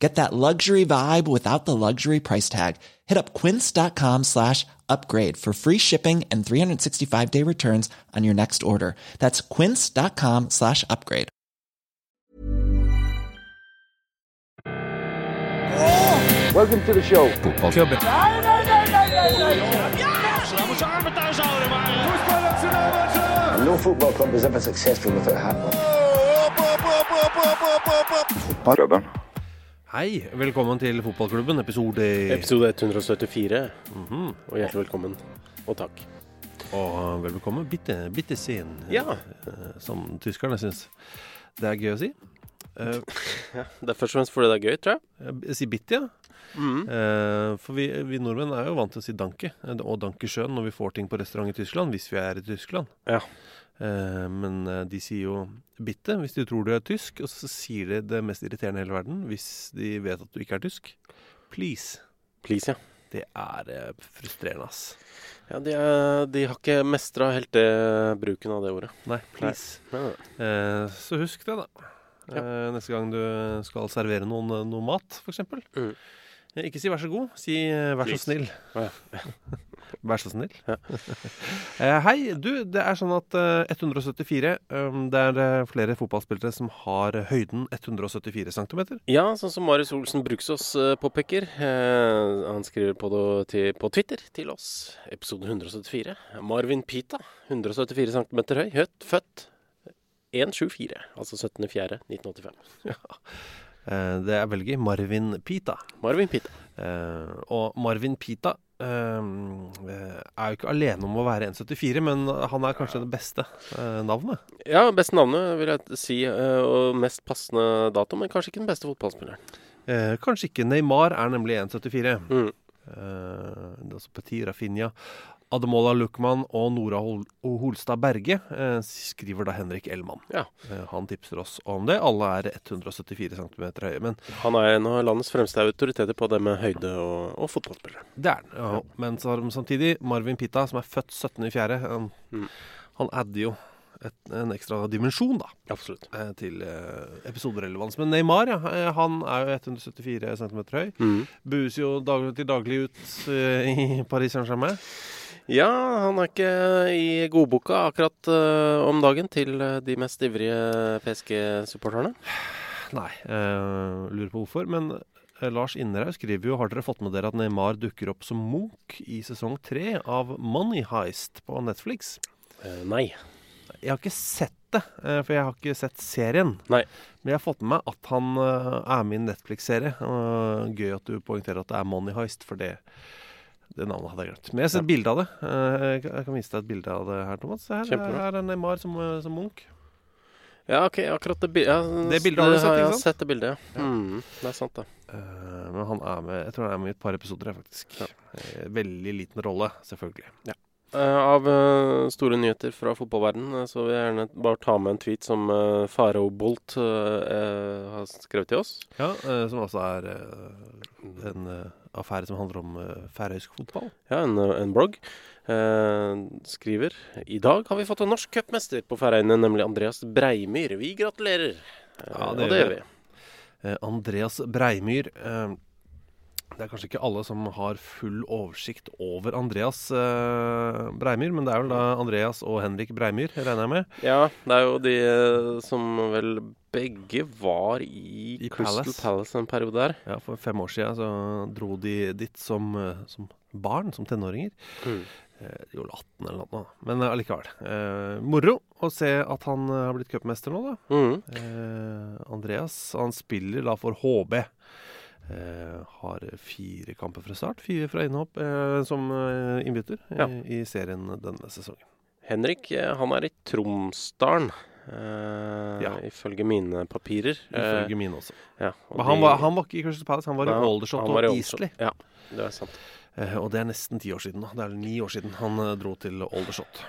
Get that luxury vibe without the luxury price tag. Hit up quince.com slash upgrade for free shipping and 365 day returns on your next order. That's quince.com slash upgrade. Welcome to the show. Fotballklubben. No football club is ever successful without a hat on. Hei, velkommen til fotballklubben, episode Episode 174. Og hjertelig velkommen. Og takk. Og vel bekomme. Bitte, bitte sen, Ja. eh, som tyskerne syns. Det er gøy å si. Eh, Det er først og fremst fordi det er gøy, tror jeg. jeg sier bitte, ja. Eh, for vi, vi nordmenn er jo vant til å si danke, eh, og danke sjøen når vi får ting på restaurant i Tyskland, hvis vi er i Tyskland. Ja. Uh, men eh, de sier jo bitte hvis de tror du er tysk, og så sier de det mest irriterende i hele verden hvis de vet at du ikke er tysk. Please. Please, ja. Det er eh, frustrerende, ass. ja de, er, de har ikke mestra helt det bruken av det ordet. Nei, please. Nei. Eh, så husk det, da. Ja. Eh, neste gang du skal servere noen eh, noe mat, f.eks. Mm. Eh, ikke si 'vær så god', si 'vær Please. så snill'. Ja. Vær så snill. Ja. eh, hei, du. Det er sånn at eh, 174 um, Det er eh, flere fotballspillere som har høyden 174 cm. Ja, sånn som Marius Olsen Bruksås eh, påpeker. Eh, han skriver på, det, til, på Twitter til oss. Episode 174. Marvin Pita, 174 cm høy. Høtt, født 174, altså 17.4.1985. Eh, det er veldig gøy. Marvin Pita. Marvin Pita. Eh, og Marvin Pita eh, eh, er jo ikke alene om å være 1,74, men han er kanskje det beste uh, navnet. Ja, beste navnet vil jeg si, uh, og mest passende dato, men kanskje ikke den beste fotballspilleren. Eh, kanskje ikke. Neymar er nemlig 1,74. Mm. Uh, det er også Petit Rafinha. Ademola Luckman og Nora Hol Holstad Berge eh, skriver da Henrik Elman. Ja. Eh, han tipser oss om det. Alle er 174 cm høye. Men Han er en av landets fremste autoriteter på det med høyde og, og fotballspillere. det er han. Ja. Men så har de samtidig Marvin Pitta, som er født 17.4. Han, Mm. han adder jo et, en ekstra dimensjon da, Absolutt. eh, til eh, episoderelevans. Men Neymar ja, eh, han er jo 174 cm høy. Mm. Bues jo dag, til daglig ut eh, i Paris Saint-Germain. Ja, han er ikke i godboka akkurat uh, om dagen til eh, de mest ivrige PSG-supporterne. Nei, uh, lurer på hvorfor. Men Lars Innerhaug skriver jo Har dere fått med dere at Neymar dukker opp som Munch i sesong tre av Money Heist på Netflix? Uh, nei. Jeg har ikke sett det, for jeg har ikke sett serien. Nei. Men jeg har fått med meg at han er med i en Netflix-serie. Gøy at du poengterer at det er Money Heist, for det, det navnet hadde jeg glemt. Men jeg har sett bilde av det. Eh, Jeg kan- vise deg et bilde av det her, Thomas. Her, her er Neymar som, eh, som Munch. Ja, ok, akkurat det ja, Det bildet har du sett, ikke sant? Jeg har sett det bildet, ja. Mm, det er sant, det. Uh, men han er med Jeg tror han er med i et par episoder, faktisk. Ja. veldig liten rolle, selvfølgelig. Eh, av uh, store nyheter fra fotballverdenen så vil jeg gjerne bare ta med en tweet som uh, Farao Bolt har skrevet til oss. Ja, Som altså er en affære som handler om uh, færøysk fotball. Ja, en, eh, en blogg. Eh, skriver I dag har vi fått en norsk cupmester på Færøyene, nemlig Andreas Breimyr. Vi gratulerer. Eh, Ja, og det det gjør gjør vi. Eh, Andreas Breimyr. eh, det er kanskje ikke alle som har full oversikt over Andreas eh, Breimyr, men det er vel da Andreas og Henrik Breimyr, regner jeg med. Ja, det er jo de eh, som vel begge var i, I Crystal Palace. Palace. en periode der. Ja, For fem år siden så dro de dit som, eh, som barn, som tenåringer. Mm. Eh, De gjorde 18 eller noe, men eh, allikevel. Eh, moro å se at han har blitt cupmester nå, da. Mm. Eh, Andreas han spiller da for HB. Eh, har fire kamper fra start, fire fra innhopp eh, som eh, innbytter Ja. i serien denne sesongen. Henrik han er i Tromsdalen, eh, Ja. ifølge mine papirer. Ifølge mine også. ja, og han de- var, han var ikke i Crystal Palace, han var i Aldershot i og Easley. Ja, det er sant. Eh, og det er nesten ti år siden. da Det er ni år siden han dro til Aldershot.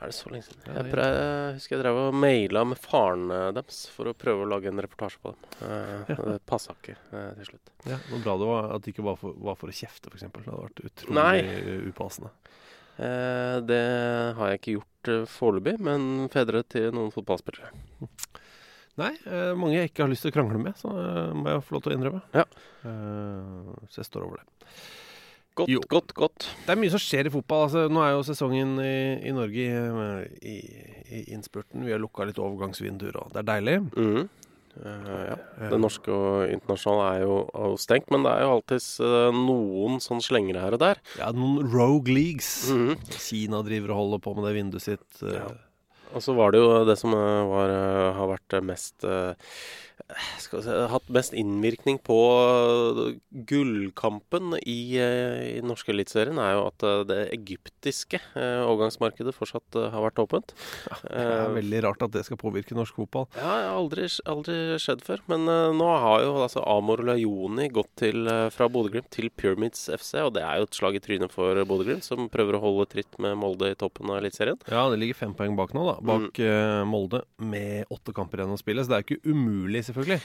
Er det så lenge siden? Jeg, prøv, jeg husker jeg drev og maila med faren eh, deres for å prøve å lage en reportasje på dem. Eh, Det passa ikke eh, til slutt. Ja, Hvor bra det var at det ikke var for, var for å kjefte, f.eks. Det hadde vært utrolig Nei. eh, upassende. Eh, Det har jeg ikke gjort uh, foreløpig, men fedre til noen fotballspillere. Nei, eh, mange jeg ikke har lyst til å krangle med, så eh, må jeg få lov til å innrømme. Ja. Eh, så jeg står over det. Godt, Jo. godt, godt. Det er mye som skjer i fotball. Altså, nå er jo sesongen i, i Norge i, i, innspurten. Vi har lukka litt overgangsvinduer, og det er deilig. Mm. Uh, ja. Det norske og internasjonale er jo, er jo stengt, men det er jo alltids uh, noen sånn slengere her og der. Ja, noen rogue leagues. Mhm. Kina driver og holder på med det vinduet sitt. Uh. Ja. Og så var det jo det som var, har vært mest si, Hatt mest innvirkning på gullkampen i, eh, i den norske eliteserien, er jo at eh, det egyptiske eh, overgangsmarkedet fortsatt har vært åpent. Det er veldig rart at det skal påvirke norsk fotball. Ja, det har aldri, aldri skjedd før. Men nå har jo altså Amor Lajoni gått til, fra Bodø-Glimt til Pyramids FC, og det er jo et slag i trynet for Bodø-Glimt, som prøver å holde tritt med Molde i toppen av Eliteserien. Ja, det ligger fem poeng bak nå, da. Bak mm. Molde, med åtte kamper igjen å spille. Så det er ikke umulig, selvfølgelig.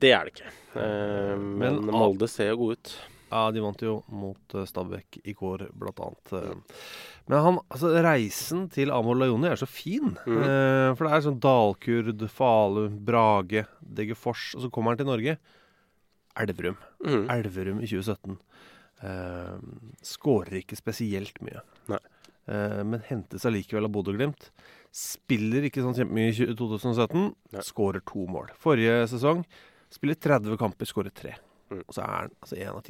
Det er det ikke. Eh, men, Men- Molde ser jo gode ut. Ja, de vant jo mot uh, Stabæk i går, blant annet. eh. Men han, altså, reisen til Amor Lajoni er så fin. Mm. Eh, for det er sånn Dalkurd, Falun, Brage, Degerfors, og så kommer han til Norge. Elverum. Mm. Elverum i 2017. Eh, Skårer ikke spesielt mye. Nei. Eh, men hentes allikevel av Bodø-Glimt. Spiller ikke sånn kjempemye i 2017. Nei. Skårer to mål. Forrige sesong spiller 30 kamper, skårer tre. Mm. Og så er han altså, en av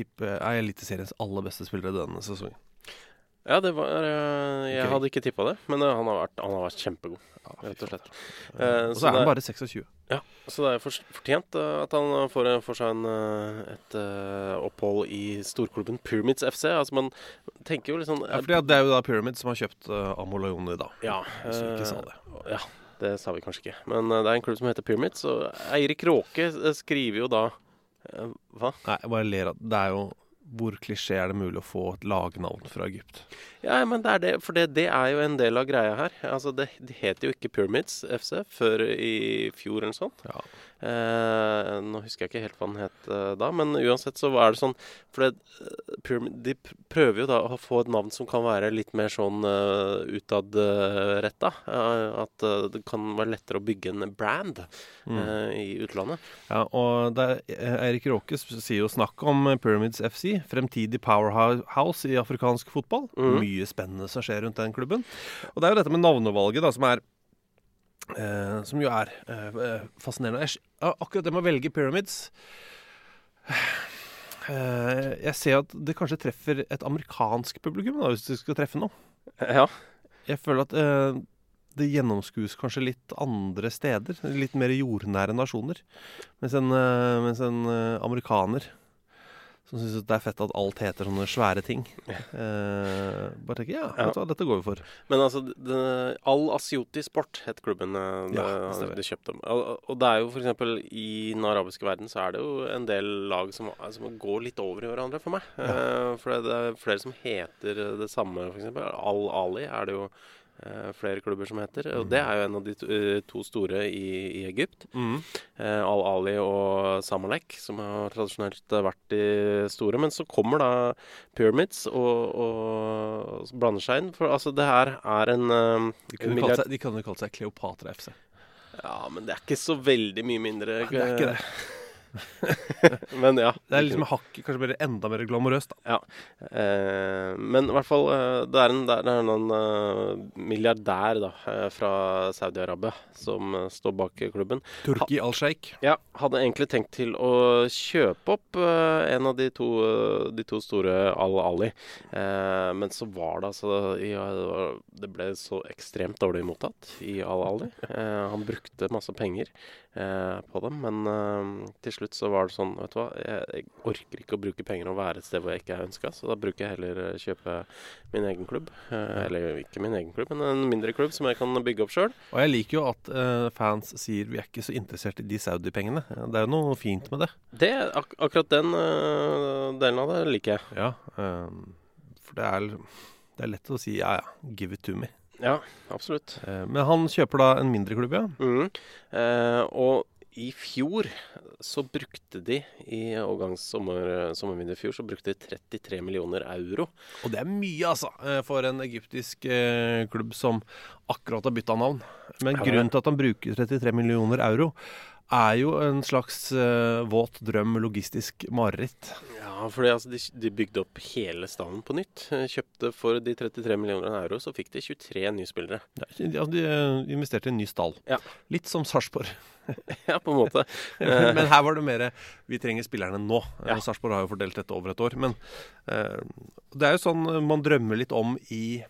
er Eliteseriens aller beste spillere denne sesongen. Ja, det var eh, Jeg hadde ikke tippa det, men eh, han, har vært, han har vært kjempegod, rett og slett. Eh, og så er han bare 26. Så det er fortjent at han får, får seg en, et opphold i storklubben Pyramids FC. Altså Man tenker jo litt sånn Ja, fordi det er jo da Pyramids som har kjøpt uh, Amor Lajoni, da. Ja, Hvis vi ikke sa det. Ja, det sa vi kanskje ikke. Men det er en klubb som heter Pyramids, og Eirik Råke skriver jo da Hva? Nei, jeg bare ler av det. er jo Hvor klisjé er det mulig å få et lagnavn fra Egypt? Ja, men det er det, for det, det er jo en del av greia her. Altså, det, det het jo ikke Pyramids FC før i fjor eller sånt. Ja. Eh, nå husker jeg ikke helt hva den het eh, da, men uansett så er det sånn For det, eh, Pyramid, de prøver jo da å få et navn som kan være litt mer sånn uh, utadretta. at uh, det kan være lettere å bygge en brand Mm. eh, i utlandet. Ja, og er, eh, Eirik Råke sier jo snakk om eh, Pyramids FC, fremtidig powerhouse i afrikansk fotball. Mm. Mye spennende som skjer rundt den klubben. Og det er jo dette med navnevalget da, som er eh, Som jo er eh, fascinerende. Jeg, akkurat det med å velge Pyramids eh, Jeg ser at det kanskje treffer et amerikansk publikum, da, hvis det skal treffe noe. Ja. Jeg føler at eh, det gjennomskues kanskje litt andre steder. Litt mer jordnære nasjoner. Mens en, eh, mens en eh, amerikaner som syns det er fett at alt heter sånne svære ting. Eh, bare tenker ja, Ja. vet du hva, dette går vi for. Men altså, det, Al Asioti Sport het klubben eh, Ja, det, de kjøpte. Og, og det er jo f.eks. i den arabiske verden så er det jo en del lag som, som går litt over i hverandre for meg. Eh, for det er flere som heter det samme, f.eks. Al Ali er det jo eh, flere klubber som heter. Og det er jo en av de to, eh, to store i, i Egypt. Eh, Al Ali og Samalek, som har tradisjonelt vært de store. Men så kommer da Pyramids og, og, blander seg inn. For altså, det her er en um, De kunne milliard- kalt seg, kalt seg Kleopatra FC. Ja, men det er ikke så veldig mye mindre. Det er ikke det. Men ja. Det er liksom hakket kanskje bare enda mer glamorøst. da. Ja. Eh, men i hvert fall eh, Det er en, det er en uh, milliardær da, eh, fra Saudi-Arabia som eh, står bak klubben. Turki al-Sheikh. Ja, hadde egentlig tenkt til å kjøpe opp uh, en av de to, uh, de to store Al-Ali. Eh, men så var det altså ja, det, ble så ekstremt dårlig mottatt i Al-Ali. Eh, han brukte masse penger eh, på dem, men eh, til slutt så var det sånn Vet du hva, jeg, jeg orker ikke å bruke penger og være et sted hvor jeg ikke er ønska, så da bruker jeg heller eh, kjøpe min egen klubb. Eh, eller ikke min egen klubb, men en mindre klubb som jeg kan bygge opp sjøl. Og jeg liker jo at uh, fans sier vi er ikke så interessert i de Saudi-pengene. Det er jo noe fint med det. Det, ak akkurat den uh, delen av det liker jeg. Ja, uh, for det er, det er lett å si ja ja, give it to me. Ja, absolutt. Men han kjøper da en mindre klubb, ja. Mm. Og i fjor så brukte de i sommer, i fjor så brukte de 33 millioner euro. Og det er mye, altså, eh, for en egyptisk eh, klubb som akkurat har bytta navn. Men Ja, grunnen til at han bruker 33 millioner euro, er jo en slags eh, våt drøm, logistisk mareritt. Ja, fordi altså, de, de bygde opp hele stallen på nytt. Kjøpte for de 33 millioner euro, så fikk de 23 nye spillere. Ja, de, altså, de investerte i en ny stall. Ja. Litt som Sarpsborg. Ja, på en måte. Men her var det mer vi trenger spillerne nå. Ja. Eh, Sarpsborg har jo fordelt dette over et år. Men uh, det er jo sånn eh, man drømmer litt om i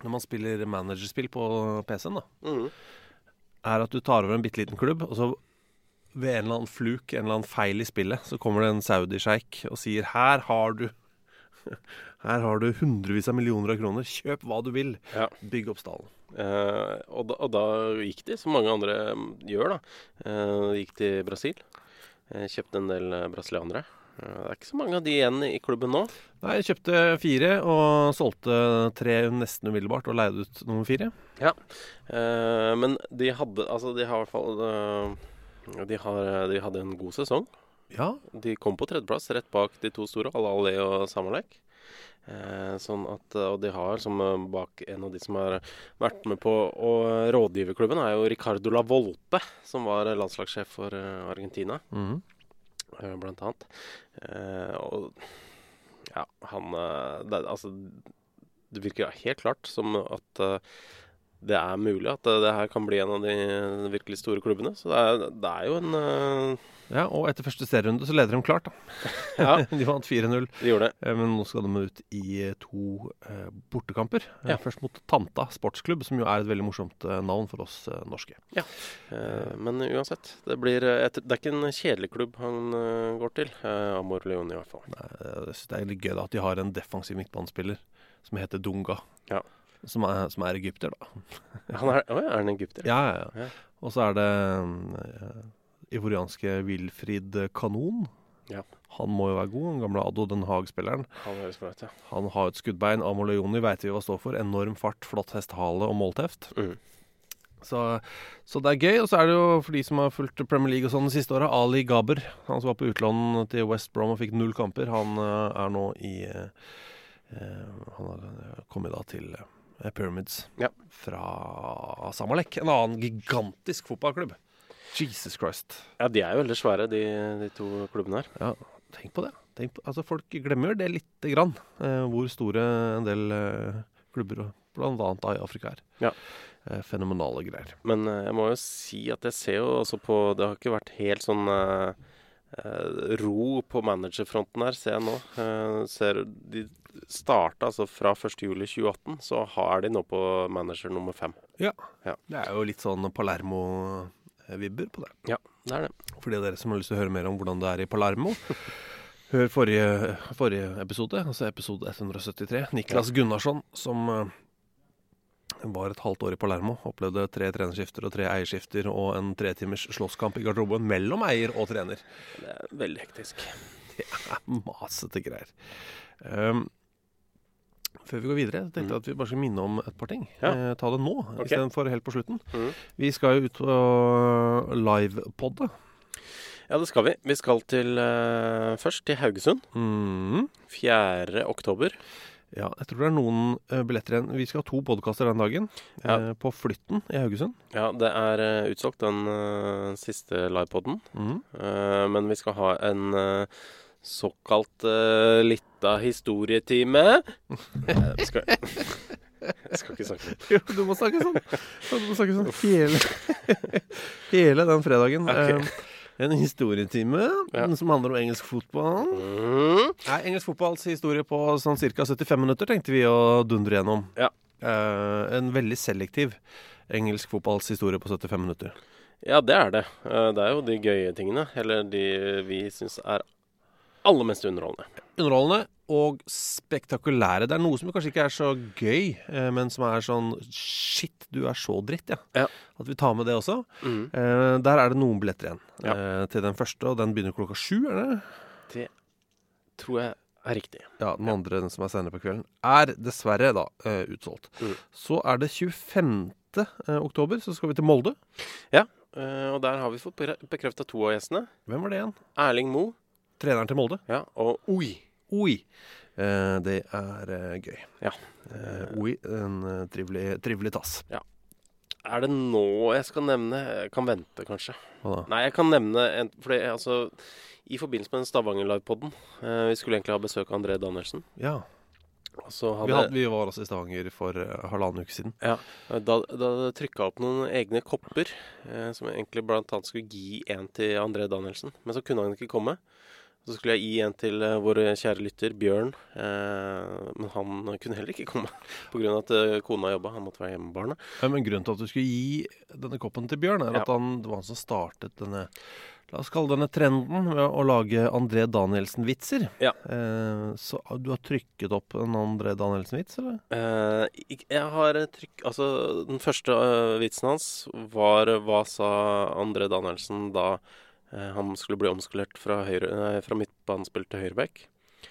Når man spiller managerspill på PC-en, da. Mm. Er at du tar over en bitte liten klubb, og så ved en eller annen fluk, en eller annen feil i spillet, så kommer det en saudi-sjeik og sier her har du her har du hundrevis av millioner av kroner. Kjøp hva du vil. Ja. Bygg opp stallen. Eh, og, da, og da gikk de, som mange andre gjør, da. Eh, gikk til Brasil. Eh, kjøpte en del brasilianere. Det er ikke så mange av de igjen i klubben nå. Nei, jeg kjøpte fire og solgte tre nesten umiddelbart og leide ut nummer fire. Eh, men de hadde Altså, de har i hvert fall de, har, de hadde en god sesong. Ja, De kom på tredjeplass, rett bak de to store, Al-Ali og Samalek. Eh, sånn at, og de har som eh, bak en av de som har vært med på å rådgive klubben, er jo Ricardo La Volpe, som var landslagssjef for eh, Argentina, mm -hmm. blant annet. Eh, og ja, han eh, det, Altså, det virker helt klart som at eh, det er mulig at det, det her kan bli en av de virkelig store klubbene. Så det er, det er jo en uh... ja, og etter første serierunde så leder de klart, da. Ja, de vant 4-0. de gjorde det. Eh, Men nå skal de ut i eh, to uh, bortekamper. Ja. Først mot Tanta sportsklubb, som jo er et veldig morsomt uh, navn for oss norske. Ja, men uansett, det, blir, et, det er ikke en kjedelig klubb han går til. Amor Leone, i hvert fall. Nei, Jeg synes det er litt gøy da at de har en defensiv midtbanespiller som heter Dunga. Ja. Som, er, som er egypter, da. Han er, å, ja, er han egypter? Ja, ja, ja. Ja. Og så er det uh, ivorianske Wilfrid Kanon. Ja. Han må jo være god, den gamle Ado Den Haag-spilleren. Han ja. Han har et skuddbein. Amoleoni veit vi hva står for. Enorm fart, flott hestehale og målteft. Mm. Så, så det er gøy. Og så er det jo for de som har fulgt Premier League og sånn de siste åra, Ali Gaber. Han som var på utlån til West Brom og fikk null kamper. Han uh, er nå i uh, Han har kommet da til eh, Pyramids Ja. fra Samalek. En annen gigantisk fotballklubb. Jesus Christ. Ja, de er jo veldig svære, de, de to klubbene her. Ja, tenk på det. Tenk på, altså Folk glemmer det lite grann, eh, hvor store en del eh, klubber, bl.a. i Afrika, er. Ja. Eh, fenomenale greier. Men eh, jeg må jo si at jeg ser jo også på Det har ikke vært helt sånn eh, eh, ro på managerfronten her, ser jeg nå. Eh, ser De starta altså fra 1.7.2018, så har de nå på manager nummer fem. Ja. Ja. Det er jo litt sånn Palermo-vibber på det. Ja, det er det. For de av dere som har lyst til å høre mer om hvordan det er i Palermo, hør forrige, forrige episode, altså episode 173. Niklas Gunnarsson, som eh, var et halvt år i Palermo, opplevde tre trenerskifter og tre eierskifter og en tretimers slåsskamp i garderoben mellom eier og trener. Det er veldig hektisk. Det er masete greier. Um, før vi går videre, tenkte jeg at vi bare skal minne om et par ting. Mm. Ja. Eh, ta det nå okay. istedenfor helt på slutten. Mm. Vi skal jo ut og livepodde. Ja, det skal vi. Vi skal til uh, først til Haugesund. Mm. 4. oktober. Ja, jeg tror det er noen uh, billetter igjen. Vi skal ha to podkaster den dagen. Ja. Uh, på Flytten i Haugesund. Ja, det er uh, utsolgt, den siste livepoden. Mm. Men vi skal ha en såkalt uh, lita historietime. Jeg skal, jeg skal ikke snakke sånn. Jo, du må snakke sånn. Du må snakke sånn hele, hele den fredagen. Ok. En historietime Ja. som handler om engelsk fotball. Mm. Nei, engelsk fotballs historie på sånn ca. 75 minutter tenkte vi å dundre gjennom. Ja. Eh, en veldig selektiv engelsk fotballs historie på 75 minutter. Ja, det er det. Eh, det er jo de gøye tingene. Eller de vi syns er aller mest underholdende. Underholdende og spektakulære. Det er noe som kanskje ikke er så gøy, eh, men som er sånn Shit, du er så dritt, ja. Ja. At vi tar med det også. Mm. Eh, der er det noen billetter igjen Ja. eh, til den første, og den begynner klokka sju, er det? Tror jeg er riktig. Ja, den andre, den som er senere på kvelden, er dessverre da utsolgt. Mm. Så er det 25. eh, oktober, så skal vi til Molde. Ja, og der har vi fått bekrefta to av gjestene. Hvem var det igjen? Erling Moe Treneren til Molde. ja, og Oi. Oi. Eh, det er eh, gøy. Ja. Eh, Oi, en trivelig, trivelig tass. Er det nå jeg skal nevne Jeg kan vente, kanskje. Nei, jeg kan nevne en fordi, altså I forbindelse med den Stavanger-livepoden eh, Vi skulle egentlig ha besøk av André Danielsen. Ja. Så Vi, hadde, vi var også i Stavanger for uh, halvannen uke siden. Ja, da, da trykka opp noen egne kopper, eh, som jeg egentlig annet skulle gi en til André Danielsen. Men så kunne han ikke komme. Så skulle jeg gi en til eh, vår kjære lytter, Bjørn. Eh, men han kunne heller ikke komme pga. at eh, kona jobba. Han måtte være hjemme med barna. Ja, men grunnen til at du skulle gi denne koppen til Bjørn, er Ja. at han, det var han som startet denne La oss kalle denne trenden med å lage André Danielsen-vitser. Ja. Eh, så du har trykket opp en André Danielsen-vits, eller? Eh, jeg har trykk Altså, den første uh, vitsen hans var Hva sa André Danielsen da han skulle bli omskolert fra, høyre, fra midtbanespill til høyreback?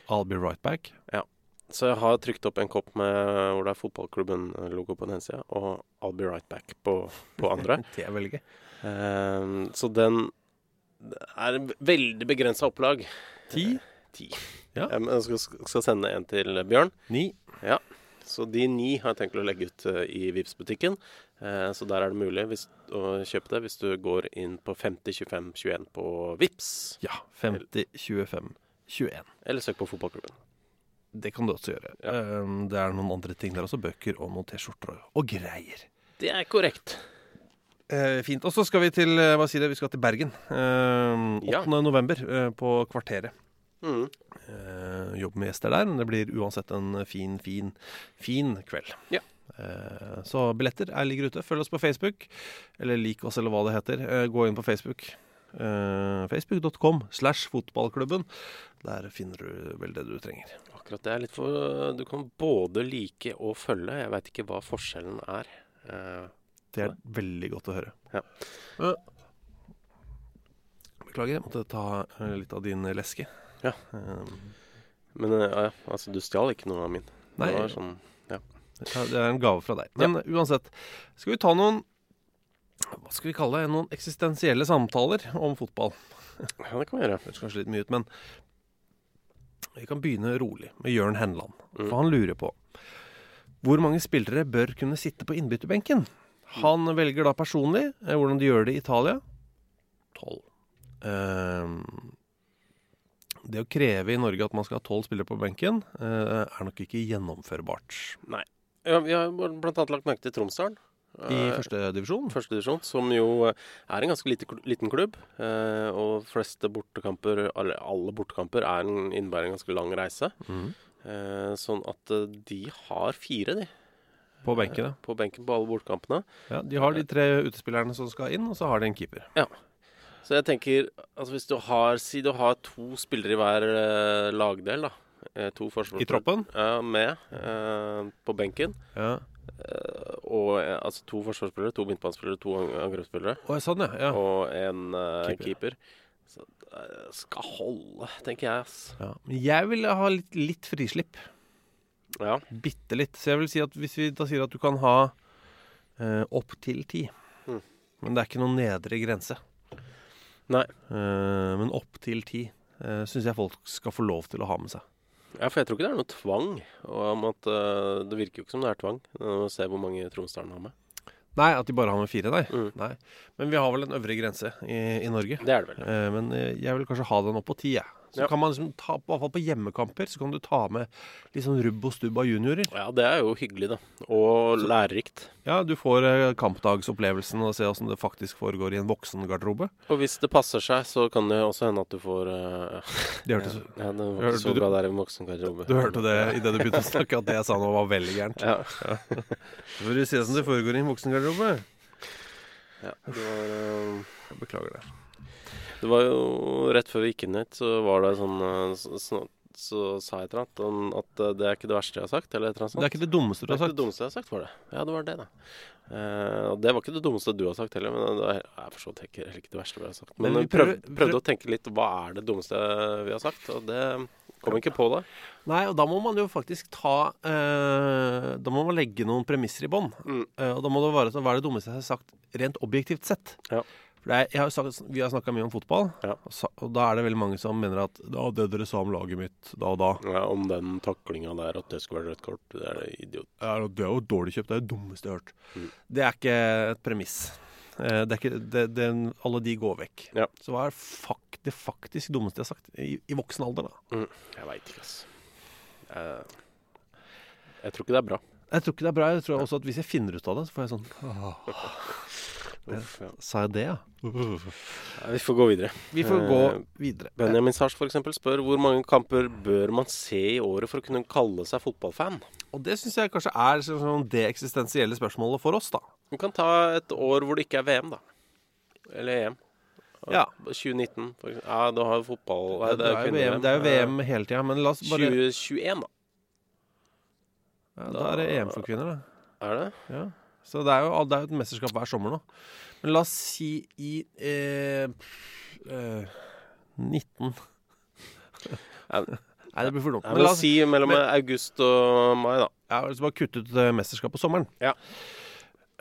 I'll be right back. Ja. Så jeg har trykt opp en kopp med hvor det er fotballklubben-logo på den ene sida, og I'll be right back på, på andre. Det er veldig gøy. Um, så den er en veldig begrensa opplag. Ti? Ti. Ja. Jeg skal, skal sende en til Bjørn. Ni? Ja. Så de ni har jeg tenkt å legge ut eh, i vips butikken Eh, så der er det mulig hvis, å kjøpe det hvis du går inn på 50 25 21 på Vips Ja. 50, 25, 21. Eller søk på fotballklubben. Det kan du også gjøre. Ja. Eh, det er noen andre ting der også. Bøker og noen T-skjorter og, greier. Det er korrekt. Eh, fint. Og så skal vi til eh, hva sier det, vi skal til Bergen. Eh, 8. Ja. november eh, på Kvarteret. Mm. jobb med gjester der. Men det blir uansett en fin, fin, fin kveld. Ja. Eh, så billetter er, ligger ute. Følg oss på Facebook. Eller lik oss, eller hva det heter. Eh, gå inn på Facebook. Eh, Facebook.com slash fotballklubben. Der finner du vel det du trenger. Akkurat det er litt for Du kan både like og følge. Jeg veit ikke hva forskjellen er. Det er veldig godt å høre. Ja. Beklager, jeg måtte ta litt av din leske. Ja. Men ja, altså, du stjal ikke noe av min. Nei. Det var sånn Det er en gave fra deg. Men uansett, skal vi ta noen Hva skal vi kalle det? Noen eksistensielle samtaler om fotball. Ja, det kan vi gjøre. Det høres kanskje litt mye ut, men vi kan begynne rolig med Jørn Henland. Mm. For han lurer på hvor mange spillere bør kunne sitte på innbytterbenken. Han velger da personlig eh, hvordan de gjør det i Italia. Tolv. Ehm, det å kreve i Norge at man skal ha tolv spillere på benken, eh, er nok ikke gjennomførbart. Ja, vi har annet lagt merke til Tromsdalen. I Eh, første divisjon. første divisjon, som jo eh, er en ganske lite, liten klubb. Eh, og fleste bortekamper, alle, alle bortekamper er en, innebærer en ganske lang reise. Mm. Eh, sånn at de har fire, de. På benken, ja. På benken på alle bortekampene. ja. De har de tre utespillerne som skal inn, og så har de en keeper. Ja. Så jeg tenker altså hvis du har Si du har to spillere i hver lagdel, da. Eh, to forsvarsspillere I troppen? Ja, med eh, på benken. Ja. Eh, og altså to forsvarsspillere, to midtbanespillere, to ang- angrepsspillere. Å, sånn, ja. Og en Keeper. keeper. Så det skal holde, tenker jeg. ass. ja. Men jeg vil ha litt, litt frislipp. Ja. Bitte litt. Så jeg vil si at hvis vi da sier at du kan ha eh, opp til ti Mm. Men det er ikke noen nedre grense. Nei. Eh, men opp til ti eh, syns jeg folk skal få lov til å ha med seg. Ja, for jeg tror ikke det er noe tvang. Og om at uh, Det virker jo ikke som det er tvang. Når man ser hvor mange Tromsdalen har med. Nei, at de bare har med fire, nei. Mm. nei. Men vi har vel en øvre grense i, i Norge. Det er det vel. Eh, men eh, jeg vil kanskje ha den opp på ti, jeg. Så Ja. kan man liksom ta, i hvert fall på hjemmekamper, så kan du ta med litt sånn rubb og stubb av juniorer. Ja, det er jo hyggelig, da. Og lærerikt. Ja, du får eh, kampdagsopplevelsen og se åssen det faktisk foregår i en voksengarderobe. Og hvis det passer seg, så kan det også hende at du får eh, Det hørtes Ja, det var ikke så bra der i voksengarderobe. Du hørte det idet du begynte å snakke, at det jeg sa nå var veldig gærent. Ja. Så får du se åssen det foregår i en voksengarderobe. ja. Det var eh, Jeg beklager det. Det var jo rett før vi gikk inn hit, så var det sånn eh, Så, så, så sa jeg et eller annet om at eh, det er ikke det verste jeg har sagt, eller et eller annet sånt. Det er ikke det dummeste du har sagt? Det er ikke det dummeste jeg har sagt, var det. Ja, det var det, da. Uh, og det var ikke det dummeste du har sagt heller, men det er jeg for så vidt ikke, ikke det verste vi har sagt. Men, Men vi vi prøvde, prøv. å tenke litt hva er det dummeste vi har sagt, og det kom ikke på det. Nei, og da må man jo faktisk ta uh, Da må man legge noen premisser i bånn. Mm. Uh, og da må det være sånn Hva er det dummeste jeg har sagt rent objektivt sett? Ja. Er, har sagt, Vi har snakka mye om fotball, Ja. og, da er det veldig mange som mener at da, det dere sa om laget mitt da og da Ja, om den taklinga der, at det skulle være rødt kort, det er det idiot. ja, Det er jo dårlig kjøpt. Det er det dummeste jeg har hørt. Mm. Det er ikke et premiss. Eh, det ikke, det, det, alle de går vekk. Ja. Så hva er fak, det faktisk dummeste jeg har sagt i, i voksen alder, da? Mm. Jeg veit ikke, altså. Jeg, jeg tror ikke det er bra. Jeg tror ikke det er bra. Jeg tror også at hvis jeg finner ut av det, så får jeg sånn åh, Uff, ja. Sa jeg det, ja? Vi får gå videre. Vi får Eh, gå videre. Benjamin Sars for eksempel spør hvor mange kamper bør man se i året for å kunne kalle seg fotballfan? Og det syns jeg kanskje er sånn sånn det eksistensielle spørsmålet for oss, da. Du kan ta et år hvor det ikke er VM, da. Eller EM. Ja. 2019, for eksempel. Ja, du har jo fotball Nei, Det er jo VM, det er jo VM hele tida, men la oss bare 2021, da. ja, Da er det EM for kvinner, da. Er det? Ja. Så det er jo det er jo et mesterskap hver sommer nå. Men la oss si i eh, eh, 19 Nei, det blir for dumt. Men la oss si mellom men- august og mai, da. ja, altså bare kutte ut eh, mesterskap på sommeren. Ja.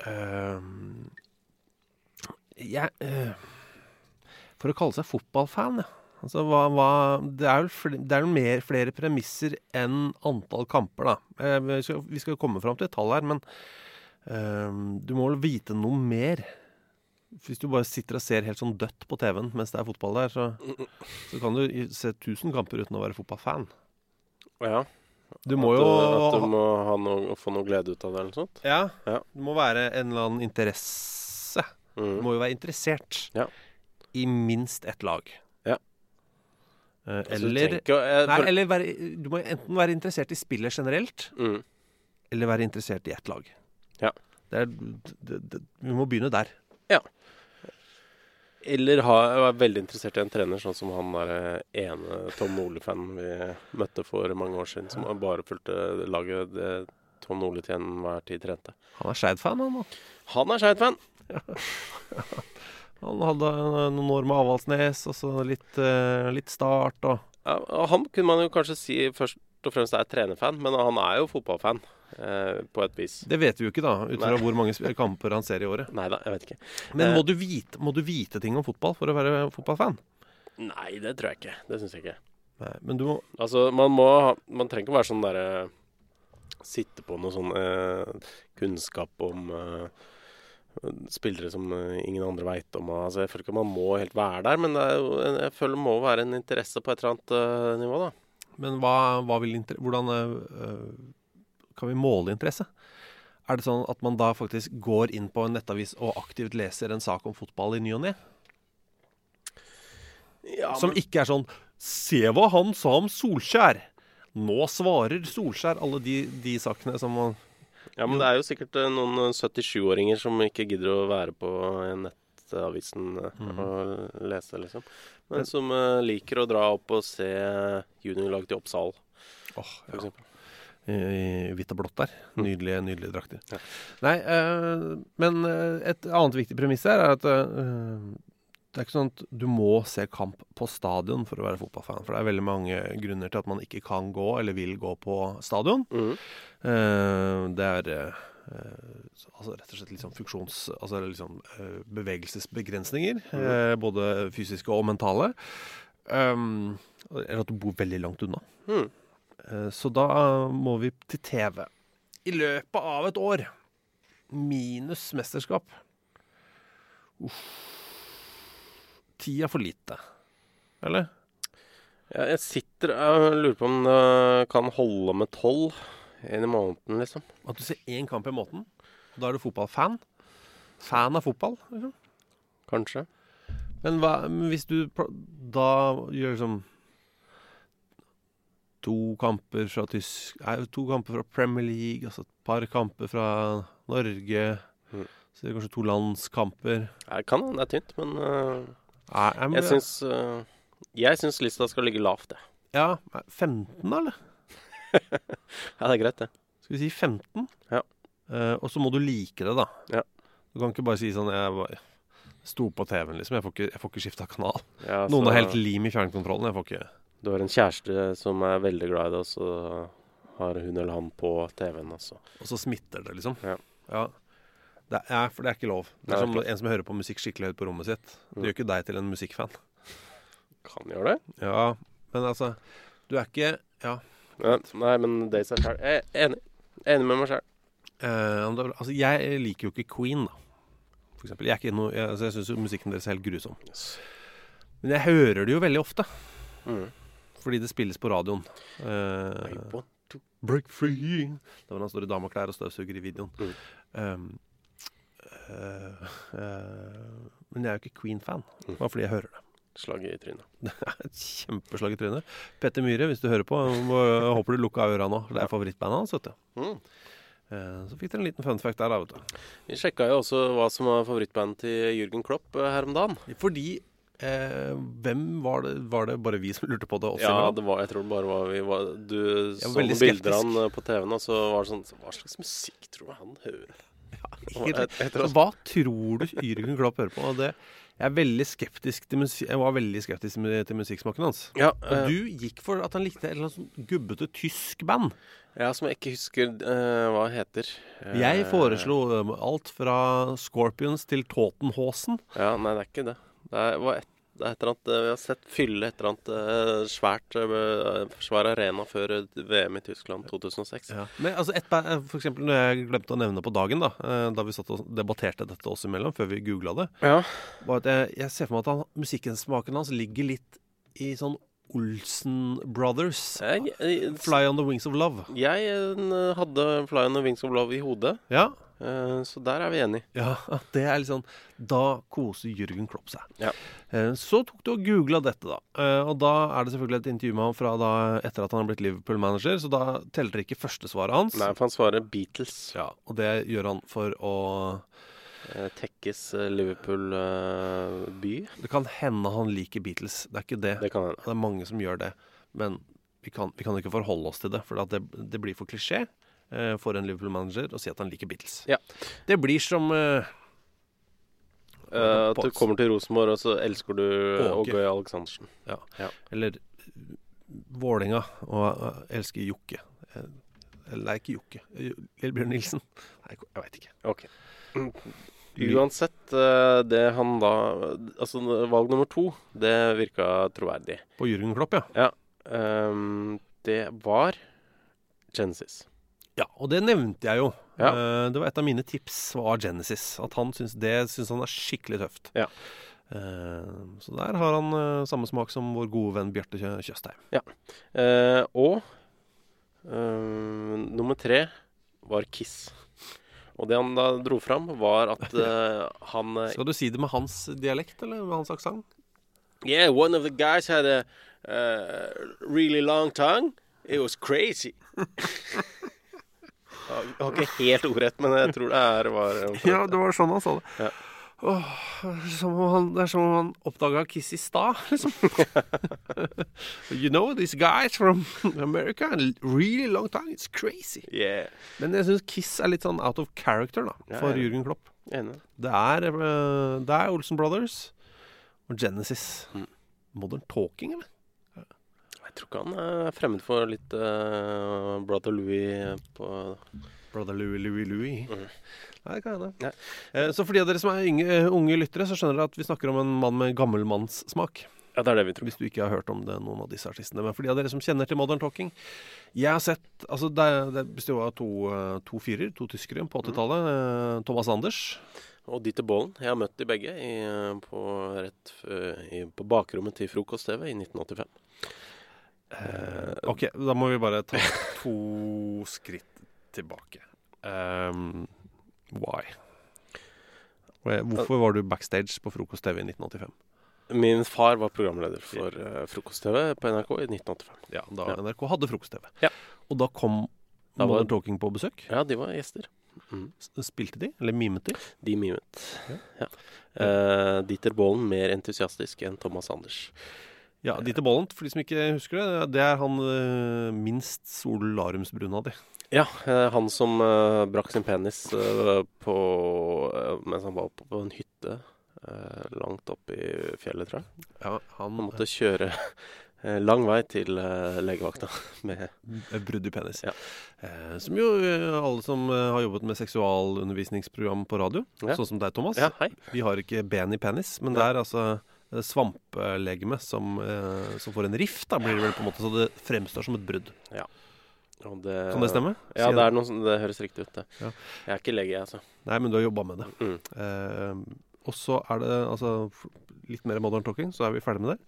Ehm, jeg eh, For å kalle seg fotballfan, ja. Altså, hva, hva, det er vel fl det er vel mer, flere premisser enn antall kamper, da. Eh, vi, skal, vi skal komme fram til et tall her, men du må vel vite noe mer. Hvis du bare sitter og ser helt sånn dødt på TV-en mens det er fotball der, så, så kan du se 1000 kamper uten å være fotballfan. Ja. Du må at, jo du, at du må noe, få noe glede ut av det, eller noe sånt. Ja. Ja. Det må være en eller annen interesse. Du Mm. må jo være interessert Ja. i minst ett lag. Ja. Eh, Altså, eller tenker jeg- Nei, eller være, du må enten være interessert i spillet generelt, mm. eller være interessert i ett lag. Ja. Det er, det, det, vi må begynne der. Ja. Eller ha, være veldig interessert i en trener, sånn som han der ene Tom Nole-fanen vi møtte for mange år siden, som bare fulgte laget det Tom Nole til enhver tid trente. Han er Skeid-fan, han. òg. Han er Skeid-fan! Han hadde eh, noen år med Avaldsnes, og så litt, eh, litt start og Ja, han kunne man jo kanskje si først og fremst er trenerfan, men han er jo fotballfan, eh, på et vis. Det vet vi jo ikke, da, ut fra hvor mange kamper han ser i året. Nei da, jeg vet ikke. Men Eh. må du, vite, må du vite ting om fotball for å være fotballfan? Nei, det tror jeg ikke. Det syns jeg ikke. Nei, men du må Altså, man må ha Man trenger ikke være sånn derre Sitte på noe sånn eh, kunnskap om eh, spillere som eh, ingen andre veit om. Altså, jeg føler ikke man må helt være der, men det jo, jeg føler det må være en interesse på et eller annet eh, nivå, da. Men hva, hva vil hvordan øh, kan vi måle interesse? Er det sånn at man da faktisk går inn på en nettavis og aktivt leser en sak om fotball i ny og ne? Ja, Som ikke er sånn Se hva han sa om Solskjær! Nå svarer Solskjær alle de, de sakene som man Ja, men det er jo sikkert eh, noen 77-åringer som ikke gidder å være på nettavisen mm. og lese, liksom. Men som eh, liker å dra opp og se juniorlag til Oppsal, Åh, for eksempel. I, hvitt og blått der. Nydelige, nydelige drakter. Ja. Nei, øh, men øh, et annet viktig premiss her er at øh, det er ikke sånn at du må se kamp på stadion for å være fotballfan. For det er veldig mange grunner til at man ikke kan gå eller vil gå på stadion. Mm. Uh, det er eh, altså rett og slett liksom funksjons... Altså liksom uh, bevegelsesbegrensninger. eh, både fysiske og mentale. Um, eller at du bor veldig langt unna. Mhm. Eh, Så da må vi til TV. I løpet av et år. Minus mesterskap. Uff. Ti er for lite. Eller? Ja, jeg sitter og lurer på om det kan holde med tolv i måneden, liksom. At du ser én kamp i måneden. Da er du fotballfan. Fan av fotball. Liksom. Kanskje. Men hva, hvis du da gjør liksom To kamper fra tysk Nei, to kamper fra Premier League, altså et par kamper fra Norge. Mm. Så det er kanskje to landskamper. Det kan hende det er tynt, men uh, Nei, nei, men- jeg syns uh, Jeg syns lista skal ligge lavt, jeg. Ja, 15 da, eller? Ja, det er greit, det. Skal vi si 15? Ja. Uh, og så må du like det, da. Ja. Du kan ikke bare si sånn Jeg bare sto på TV-en, liksom. Jeg får ikke, jeg får ikke skifta kanal. Ja, Noen har helt lim i fjernkontrollen. Jeg får ikke Du har en kjæreste som er veldig glad i det, og så har hun eller han på TV-en, altså. Og så smitter det, liksom. Ja. Ja. Det er, ja, for det er ikke lov. Det er som er en som hører på musikk skikkelig høyt på rommet sitt. Det Mm. gjør ikke deg til en musikkfan. Kan gjøre det. Ja, men altså Du er ikke Ja. Ja, nei, men det i seg sjøl. Jeg er enig. Enig med meg sjøl. eh, altså, jeg liker jo ikke Queen, da. For eksempel. Jeg, er noe, jeg, altså, jeg syns jo musikken deres er helt grusom. Men jeg hører det jo veldig ofte. Mm. Fordi det spilles på radioen. To- Break free Det var han står i dameklær og støvsuger i videoen. Mm. Um, uh, uh, men jeg er jo ikke Queen-fan. Mm. var fordi jeg hører det. Slaget i trynet. Det er et kjempeslag i trynet. Petter Myhre, hvis du hører på, jeg håper du lukka øra nå. Det er favorittbandet hans. vet du. Mm. Så fikk dere en liten fun fact der, da, vet du. Vi sjekka jo også hva som var favorittbandet til Jürgen Klopp her om dagen. Fordi eh, Hvem var det? Var det bare vi som lurte på det? Også, Ja, det var, jeg tror det bare var vi var, Du så noen bilder av han eh, på TV-en, og så var det sånn Hva slags musikk tror du han hører? Ja, Helt- Så hva tror du Jürgen Klopp hører på? Det, jeg, er veldig skeptisk til musi jeg var veldig skeptisk til musikksmaken hans. Ja, Og eh, du gikk for at han likte et eller annet sånn gubbete tysk band. ja, som jeg ikke husker uh, hva heter. Eh, Jeg foreslo um, alt fra Scorpions til Totenhausen. Ja, nei, det er ikke det. Det er, var et, det er et eller annet eh, Vi har sett fylle et eller annet eh, svært eh, svær arena før VM i Tyskland 2006. Men altså et For eksempel når jeg glemte å nevne på dagen, da Da vi satt og debatterte dette oss imellom før vi googla det, Ja. var at jeg, jeg ser for meg at han, musikkensmaken hans ligger litt i sånn Olsen Brothers. Jeg, jeg, Fly on the Wings of Love. jeg hadde Fly on the Wings of Love i hodet, Ja, så der er vi enige. ja det er litt sånn Da koser Jørgen Klopp seg. Ja. Eh, Så tok du og googla dette, da. Eh, Og da er det selvfølgelig et intervju med ham fra da etter at han har blitt Liverpool-manager, så da teller ikke førstesvaret hans. Nei, for han svarer Beatles. Ja, og det gjør han for å Eh, Tekkes eh, Liverpool-by. Det kan hende han liker Beatles, det er ikke det. det. Det er mange som gjør det. Men vi kan, vi kan ikke forholde oss til det, for det, det blir for klisjé eh, for en Liverpool-manager å si at han liker Beatles. Ja. Det blir som Uh, Eh, at du kommer til Rosenborg, og så elsker du Åge. okay. Aleksandersen. Eller Vålinga og eh, elsker Jokke. Eh, Eller ikke Jokke. Eh, Lillebjørn Nilsen. Nei, jeg veit ikke. Ok. Uansett, eh, det han da Altså, valg nummer to, det virka troverdig. På Jürgen Klopp, ja. Ehm, det var Genesis. Ja, Og det nevnte jeg jo. Ja. Eh, det var et av mine tips var Genesis. At han syns det syns han er skikkelig tøft. Ja. Eh, så der har han eh, samme smak som vår gode venn Bjarte Tjøstheim. Ja. Eh, og ehm, nummer tre var Kiss. Og det han da dro fram, var at eh, han eh, Skal du si det med hans dialekt, eller med hans aksent? Yeah, one of the guys had a uh, really long tongue. It was crazy. Jeg har ikke helt ordrett, men jeg tror det er var Ja, det var sånn han sa det. Ja. Åh, han, det er som om han oppdaga Kiss i stad, liksom. you know, these guys from America, really long time, it's crazy. Yeah. Men jeg syns Kiss er litt sånn out of character da, for ja. Jürgen Klopp. Enig. Det er, eh, det er Olsen Brothers og Genesis. Mm. Modern Talking, eller? Jeg tror ikke han er fremmed for litt uh, Brother Louis på Brother Louie, Louie, Louie. Mm. Nei, det kan hende. Eh, Så for de av dere som er unge, unge lyttere, så skjønner dere at vi snakker om en mann med gammelmannssmak. Ja, det er det vi tror. Hvis du ikke har hørt om det, noen av disse artistene. Men for de av dere som kjenner til Modern Talking Jeg har sett altså Det, det består av to, eh, to fyrer, to tyskere på 80-tallet. Mm. Thomas Anders. Og Dieter Bollen. Jeg har møtt de begge i, eh, på, rett, eh, i, på bakrommet til Frokost-TV i 1985. Eh, ok, da må vi bare ta to skritt tilbake. Um, why? Hvorfor var du backstage på Frokost-TV i 1985? Min far var programleder for uh, Frokost-TV på NRK i 1985. Ja, Da Ja. NRK hadde Frokost-TV. Ja. Og da kom Da var- Modern Talking på besøk. Ja, de var gjester. Mm. Spilte de, eller mimet de? De mimet. Ja. Eh, Dieter Bollen mer entusiastisk enn Thomas Anders. Ja, Dieter Bollent, for de som ikke husker det, det er han eh, minst Solarumsbrun av de. Ja, eh, han som uh, brakk sin penis uh, på, uh, mens han var oppe på en hytte langt oppe i fjellet, tror jeg. Ja, han Han måtte kjøre lang vei til legevakta med brudd i penis. Ja. Som jo alle som har jobbet med seksualundervisningsprogram på radio, Ja. sånn som deg, Thomas. Ja, hei. Vi har ikke ben i penis, men det er altså svamplegeme som, eh, som får en rift, da blir det vel på en måte, så det fremstår som et brudd. Og det, Kan det stemme? Ja, det, noe, som- det høres riktig ut. Det. Ja. Jeg er ikke lege, jeg, altså. Nei, men du har jobba med det. Mm. Eh, og så er det altså litt mer modern talking, så er vi ferdig med det.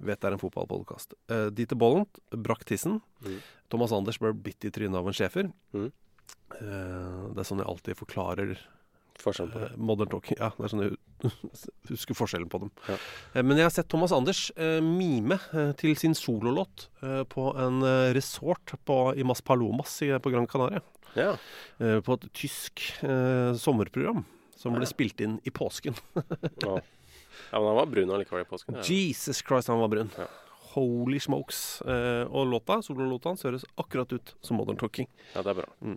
Vet det er en fotballpodkast. Eh, Dieter Bollent brakk tissen. Mm. Thomas Anders ble bitt i trynet av en schæfer. Mm. Eh, det er sånn jeg alltid forklarer på det. eh, modern talking. Ja, det er sånn jeg husker forskjellen på dem. Ja. Eh, men jeg har sett Thomas Anders eh, mime eh, til sin sololåt eh, på en resort på, i Mas Palomas i, på Gran Canaria. Ja. Eh, på et tysk sommerprogram som ble spilt inn i påsken. ja. ja, men han var brun allikevel i påsken. Jesus Christ, han var brun. Ja. Holy smokes. Eh, og låta, sololåta hans høres akkurat ut som Modern Talking. ja, det er bra.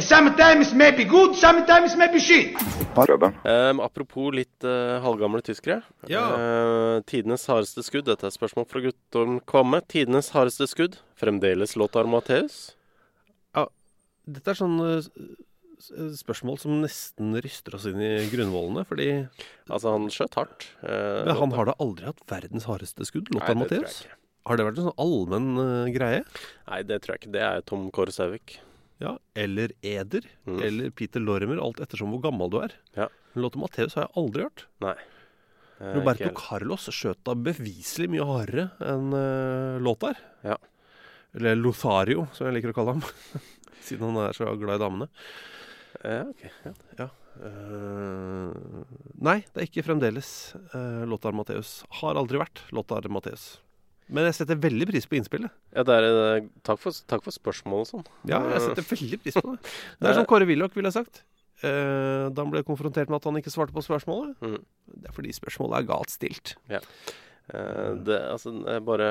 Sometimes maybe good, sometimes maybe shit. Um, apropos litt uh, halvgamle tyskere. Ja. Uh, tidenes hardeste skudd. Dette er spørsmål fra Guttorm Kvamme. Tidenes hardeste skudd. Fremdeles Lothar Matheus. Dette er sånn eh, eh, spørsmål som nesten ryster oss inn i grunnvollene, fordi Altså, han skjøt hardt. eh, Men han Lothar. har da aldri hatt verdens hardeste skudd, Lothar det Matheus? Har det vært en sånn allmenn eh, greie? Nei, det tror jeg ikke. Det er Tom Kåre Sauvik. Ja, eller Eder, Mm. eller Peter Lorimer, alt ettersom hvor gammel du er. Ja. Men låta Matheus har jeg aldri hørt. Nei. Eh, Roberto Carlos skjøt da beviselig mye hardere enn uh, Lothar. Ja. Eller Lothario, som jeg liker å kalle ham. Siden han er så glad i damene. Ja, ok. Ja. Ja. Uh, nei, det er ikke fremdeles uh, Lothar Matheus. Har aldri vært Lothar Matheus. Men jeg setter veldig pris på innspillet. Ja, det er, eh, takk, for, takk for spørsmålet og sånn. Ja, jeg setter veldig pris på det. Det er som Kåre Willoch ville sagt. Eh, da han ble konfrontert med at han ikke svarte på spørsmålet. Mm. Det er fordi spørsmålet er galt stilt. Eh, det, altså, jeg bare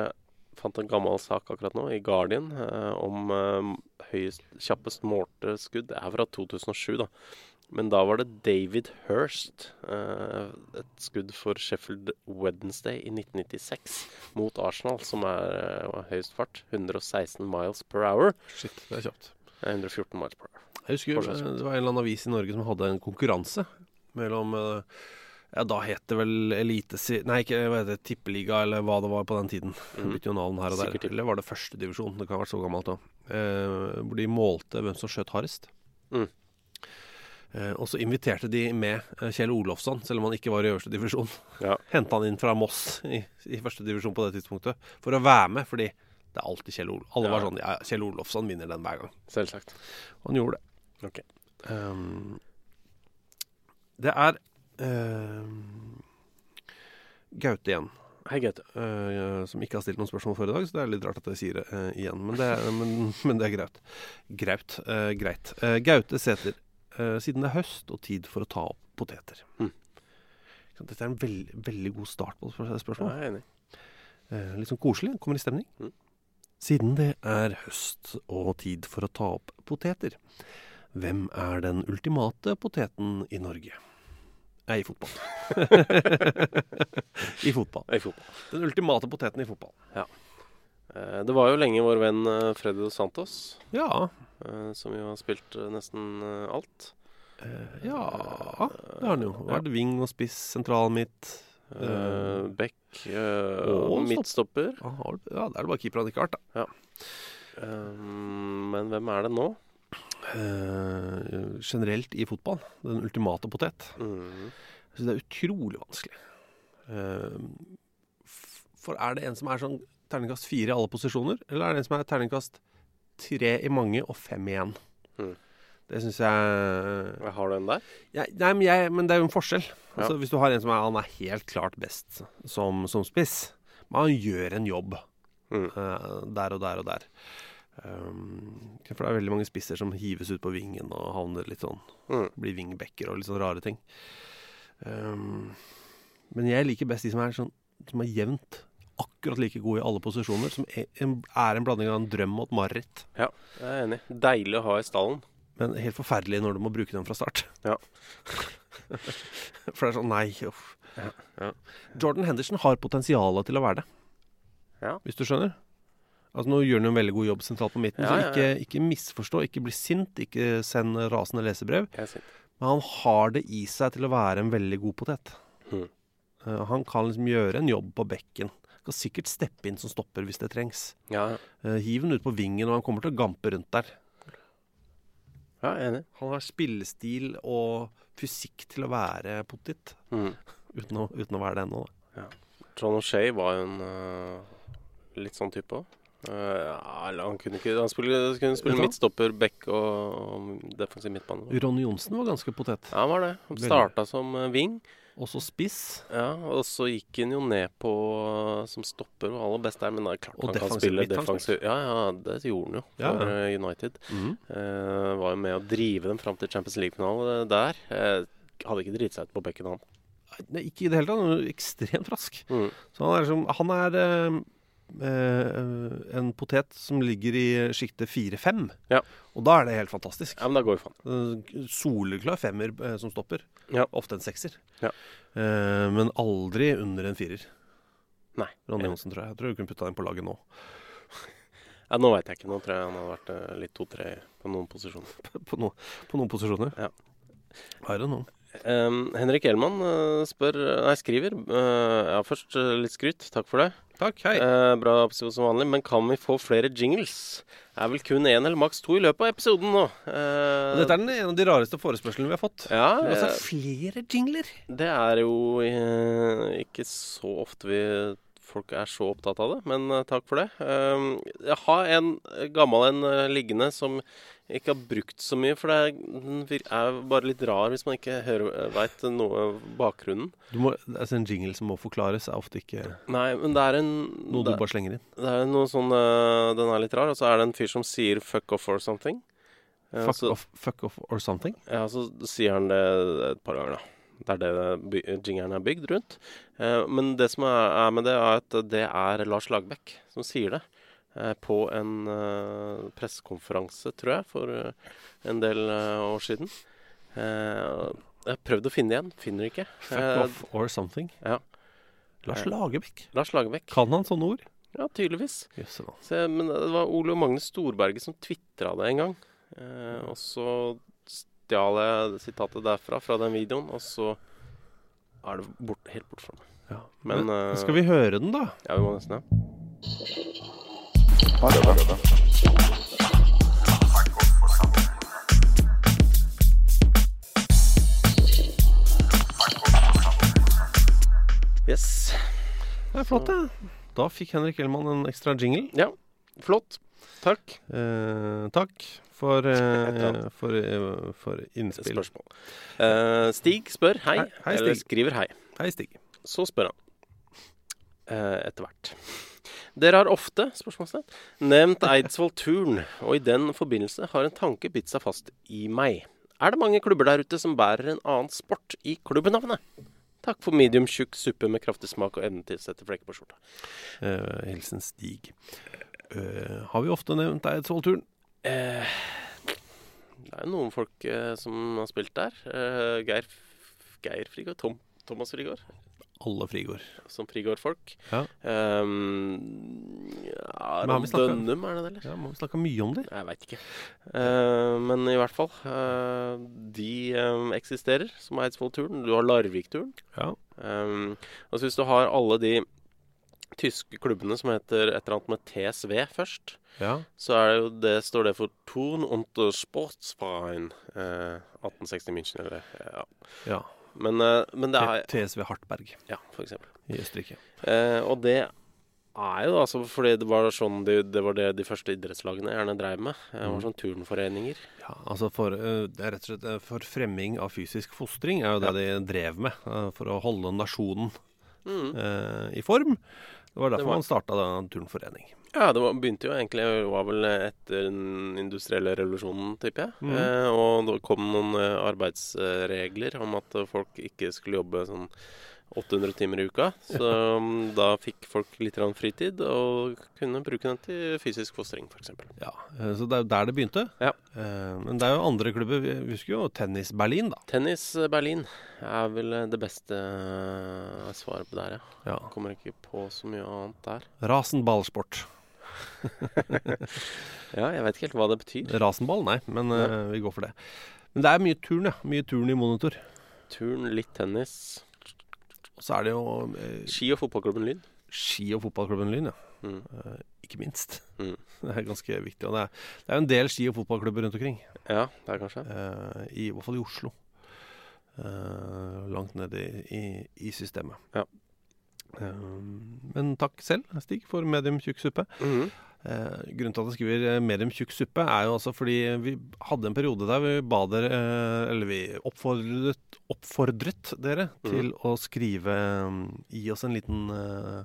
fant en gammel sak akkurat nå, i Guardian, eh, om eh, høyest, kjappest målte skudd. Det er fra 2007, da. Men da var det David Hirst. Eh, et skudd for Sheffield Wednesday i 1996 mot Arsenal, som er eh, høyest fart. 116 miles per hour. Shit, det er kjapt. Eh, 114 miles per hour. Jeg husker Fortsatt eh, det var en eller annen avis i Norge som hadde en konkurranse mellom Ja, da het det vel Elitesi... Nei, ikke hva heter det, Tippeliga, eller hva det var på den tiden. Det bytte jo navn her og der. Sikkert. Eller var det førstedivisjon? Det kan ha vært så gammelt òg. Eh, hvor de målte hvem som skjøt hardest. Mm. Eh, og så inviterte de med eh, Kjell Olofsson, selv om han ikke var i øverste divisjon. Ja. Henta han inn fra Moss i, i første divisjon på det tidspunktet for å være med, fordi det er alltid Kjell Olofsson. Alle Ja. var sånn ja, Kjell Olofsson vinner den hver gang. Selvsagt. Og han gjorde det. Ok. Um, det er um, Gaute igjen. Hei, Gaute. Uh, som ikke har stilt noen spørsmål før i dag, så det er litt rart at jeg sier det uh, igjen. Men det, er- men, men det er greit. Graut. Uh, greit. Gaute Sæter. Eh, siden det er høst og tid for å ta opp poteter. Mm. Dette er en veld, veldig god start på spørsmålet. Ja, spørsmålet. jeg er enig. Eh, litt sånn koselig. Kommer i stemning. Mm. Siden det er høst og tid for å ta opp poteter, hvem er den ultimate poteten i Norge? Nei, i fotball. I fotball. I fotball. Den ultimate poteten i fotball. Eh, Det var jo lenge vår venn eh, Freddy Dos Santos, Ja. eh, som jo har spilt eh, nesten eh, alt. eh, ja, det har han jo. Vært wing og spiss, sentral midt. Uh, Beck eh, og midtstopper. Ja, det er det bare keeper han ikke har vært, da. Um, men hvem er det nå? Uh, generelt i fotball. Den ultimate potet. Mm. Synes det er utrolig vanskelig. Eh, f- for er det en som er sånn terningkast fire i alle posisjoner, eller er det en som er terningkast tre i mange og fem i én? Mm. Det syns jeg Har du en der? jeg, Nei, men, jeg, men det er jo en forskjell. Altså, Ja. Hvis du har en som er, han er helt klart best som, som spiss, men han gjør en jobb Mm. uh, der og der og der. Um, for det er veldig mange spisser som hives ut på vingen og havner litt sånn Mm. Blir vingbekker og litt sånn rare ting. Um, men jeg liker best de som er sånn Som er jevnt akkurat like god i alle posisjoner. Som er en, er en blanding av en drøm og et mareritt. Ja, jeg er enig. Deilig å ha i stallen. Men helt forferdelig når du må bruke den fra start. Ja. For det er sånn Nei, uff. Ja. Jordan Henderson har potensialet til å være det. Ja. Hvis du skjønner? Altså Nå gjør han en veldig god jobb sentralt på midten, Ja, så ikke, ja. ikke misforstå, ikke bli sint, ikke send rasende lesebrev. Men han har det i seg til å være en veldig god potet. Hmm. Uh, han kan liksom gjøre en jobb på bekken. Kan sikkert steppe inn som stopper hvis det trengs. Ja, Uh, hiv den ut på vingen, og han kommer til å gampe rundt der. ja, enig. Han har spillestil og fysikk til å være potet, Mm. uten å, uten å være det ennå. da. John O'Shay var jo en uh, litt sånn type òg. ja, han kunne ikke Han spille, kunne spille midtstopper, back og, og defensiv midtbane. Ronny Johnsen var ganske potet. Ja, han var det. Han starta som wing. wing. Også spiss. Ja, og så gikk han jo ned på øh, som stopper og aller best der, men det er klart Og han kan spille defensiv. Ja, ja, det gjorde han jo Ja, for ja. øh, United. Mhm. Eh, var jo med å drive dem fram til Champions League-finale der. Eh, hadde ikke driti seg ut på bekken, han. Nei, ikke i det hele tatt. Han er ekstremt rask. Mm. Så han er, som, han er eh, eh, en potet som ligger i sjiktet 4-5. Ja. Og da er det helt fantastisk. Ja, men da går jo faen. Eh, Soleklar femmer eh, som stopper. Ja. Ofte en sekser. Ja. Eh, men aldri under en firer. Nei. Ronny. Johnsen, tror jeg. Jeg tror du kunne putta den på laget nå. Ja, nå veit jeg ikke. Nå tror jeg han hadde vært eh, litt to-tre på noen posisjoner. På, no, på noen posisjoner. Ja. Er det noe? Um, Henrik Elman eh, spør Nei, skriver. uh, ja, først eh, litt skryt. Takk for det. Takk, hei. Uh, bra episode som vanlig. Men kan vi få flere jingles? Er vel kun én eller maks to i løpet av episoden nå. Uh, dette er den, en av de rareste forespørslene vi har fått. ja, altså flere jingler. det er jo ikke så ofte vi folk er så opptatt av det, men takk for det. Jeg har en gammel en liggende som ikke har brukt så mye, for det er, er bare litt rar hvis man ikke veit noe bakgrunnen. Du må, altså en jingle som må forklares, er ofte ikke Nei, men det er en noe du det, bare slenger inn. det er noe sånn eh, Den er litt rar, og så er det en fyr som sier 'fuck off' or something. Eh, Fuck så- off, fuck off or something. Ja, så sier han det et par ganger, da. Det er det jingeren er bygd rundt. Eh, men det som er, er med det, er at det er Lars Lagbekk som sier det. Eh, på en uh, pressekonferanse, tror jeg, for eh, en del år siden. Jeg har prøvd å finne igjen. Finner ikke. Fuck off or something. Ja. Lars Lagerbäck. Lars Lagerbäck. Kan han sånne ord? Ja, tydeligvis. Yes, Se, men det var Ole og Magnus Storberget som tvitra det en gang. Eh, og så stjal jeg sitatet derfra, fra den videoen, og så er det bort, helt bort fra meg. Ja. Men, Men, skal vi høre den, da? Ja, vi må nesten det. Yes. Det er flott, det. Da fikk Henrik Hellmann en ekstra jingle. Ja, flott. Takk. Eh, takk for, eh, for, eh, for innspill. Spørsmål. Eh, Stig spør hei, Hei, hei, eller Stig. skriver hei. Hei, Stig. Så spør han etter hvert. Dere har ofte spørsmålstegn, nevnt Eidsvoll Turn, og i den forbindelse har en tanke bitt seg fast i meg. Er det mange klubber der ute som bærer en annen sport i klubbenavnet? Takk for medium tjukk suppe med kraftig smak og evne til å sette flekker på skjorta. Uh, hilsen Stig. Uh, har vi ofte nevnt Eidsvoll-turen? Uh, det er jo noen folk eh, som har spilt der. Eh, Geir, Geir Frigård, Tom, Thomas Frigård, Alle Frigård. som Frigård-folk. Ja. Um, ja, snakket- Dønnum, er det det, eller? Ja, må vi snakke mye om det? Jeg veit ikke. Uh, men i hvert fall. Uh, de um, eksisterer, som Eidsvoll-turen. Du har Larvik-turen. Ja. Um, og så hvis du har alle de tyske klubbene som heter et eller annet med TSV først, Ja. så er det jo det, står det for Turn und Sportsverein eh, 1860 München, eller ja. ja. Men, eh, men det er TSV Hartberg Ja, for eksempel. i Østerrike. Eh, og det er jo altså fordi det var sånn de, det var det de første idrettslagene gjerne dreiv med. Det var Mm. sånn turnforeninger. Ja, altså for, eh, det er rett og slett eh, for fremming av fysisk fostring er jo det de drev med. eh, For å holde nasjonen Mm. eh, i form. Det var derfor Det var- man starta turnforening. Ja, det var, begynte jo egentlig det var vel etter den industrielle revolusjonen, tipper jeg. Mm. Eh, og det kom noen eh, arbeidsregler om at folk ikke skulle jobbe sånn 800 timer i uka. Så mm, da fikk folk litt fritid og kunne bruke den til fysisk fostring, f.eks. Ja, eh, Så det er jo der det begynte. Ja. Eh, Men det er jo andre klubber. Vi husker jo Tennis Berlin, da. Tennis Berlin er vel det beste svaret på der, ja. Ja. Kommer ikke på så mye annet der. Rasenballsport. Ja, jeg vet ikke helt hva det betyr. Rasenball, nei, men uh, vi går for det. Men det er mye turn, ja. Mye turn i monitor. Turn, litt tennis. Og så er det jo eh, Ski- og fotballklubben Lyn. ski- og fotballklubben Lyn, ja. Mm. Eh, ikke minst. Mm. Det er ganske viktig. Og det er, det er en del ski- og fotballklubber rundt omkring. Ja, det er kanskje. eh, I, I hvert fall i Oslo. Eh, langt ned i, i, i systemet. Ja. Eh, men takk selv, Stig, for medium tjukk suppe. Mhm. Eh, grunnen til at jeg skriver eh, medium tjukk suppe, er jo altså fordi vi hadde en periode der vi ba dere eh, Eller vi oppfordret, oppfordret dere mm. til å skrive eh, Gi oss en liten eh,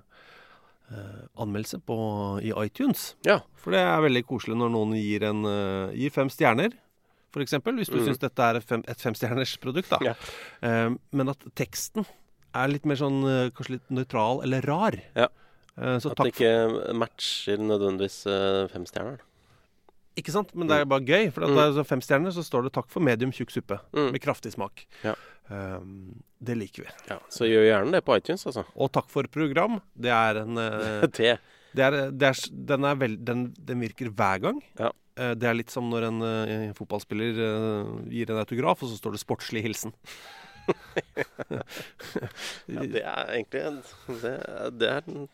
eh, anmeldelse på, i iTunes. Ja. For det er veldig koselig når noen gir, en, eh, gir fem stjerner. Eksempel, hvis du mm. syns dette er fem, et femstjerners produkt. Da. Ja. Eh, men at teksten er litt mer sånn eh, kanskje litt nøytral eller rar. Ja. Eh, så At det ikke matcher nødvendigvis uh, femstjerneren. Ikke sant? Men det er bare gøy. For Mm. det er så fem stjerner, så står det 'takk for medium tjukk suppe'. Mm. Med kraftig smak. Ja. Um, det liker vi. Ja, så gjør gjerne det på iTunes, altså. Og takk for program. Det er en eh, Te. det er, det er, den, er veld, den, den virker hver gang. Ja. Eh, det er litt som når en eh, fotballspiller eh, gir en autograf, og så står det 'sportslig hilsen'. Ja, det er egentlig en, det, det, er en,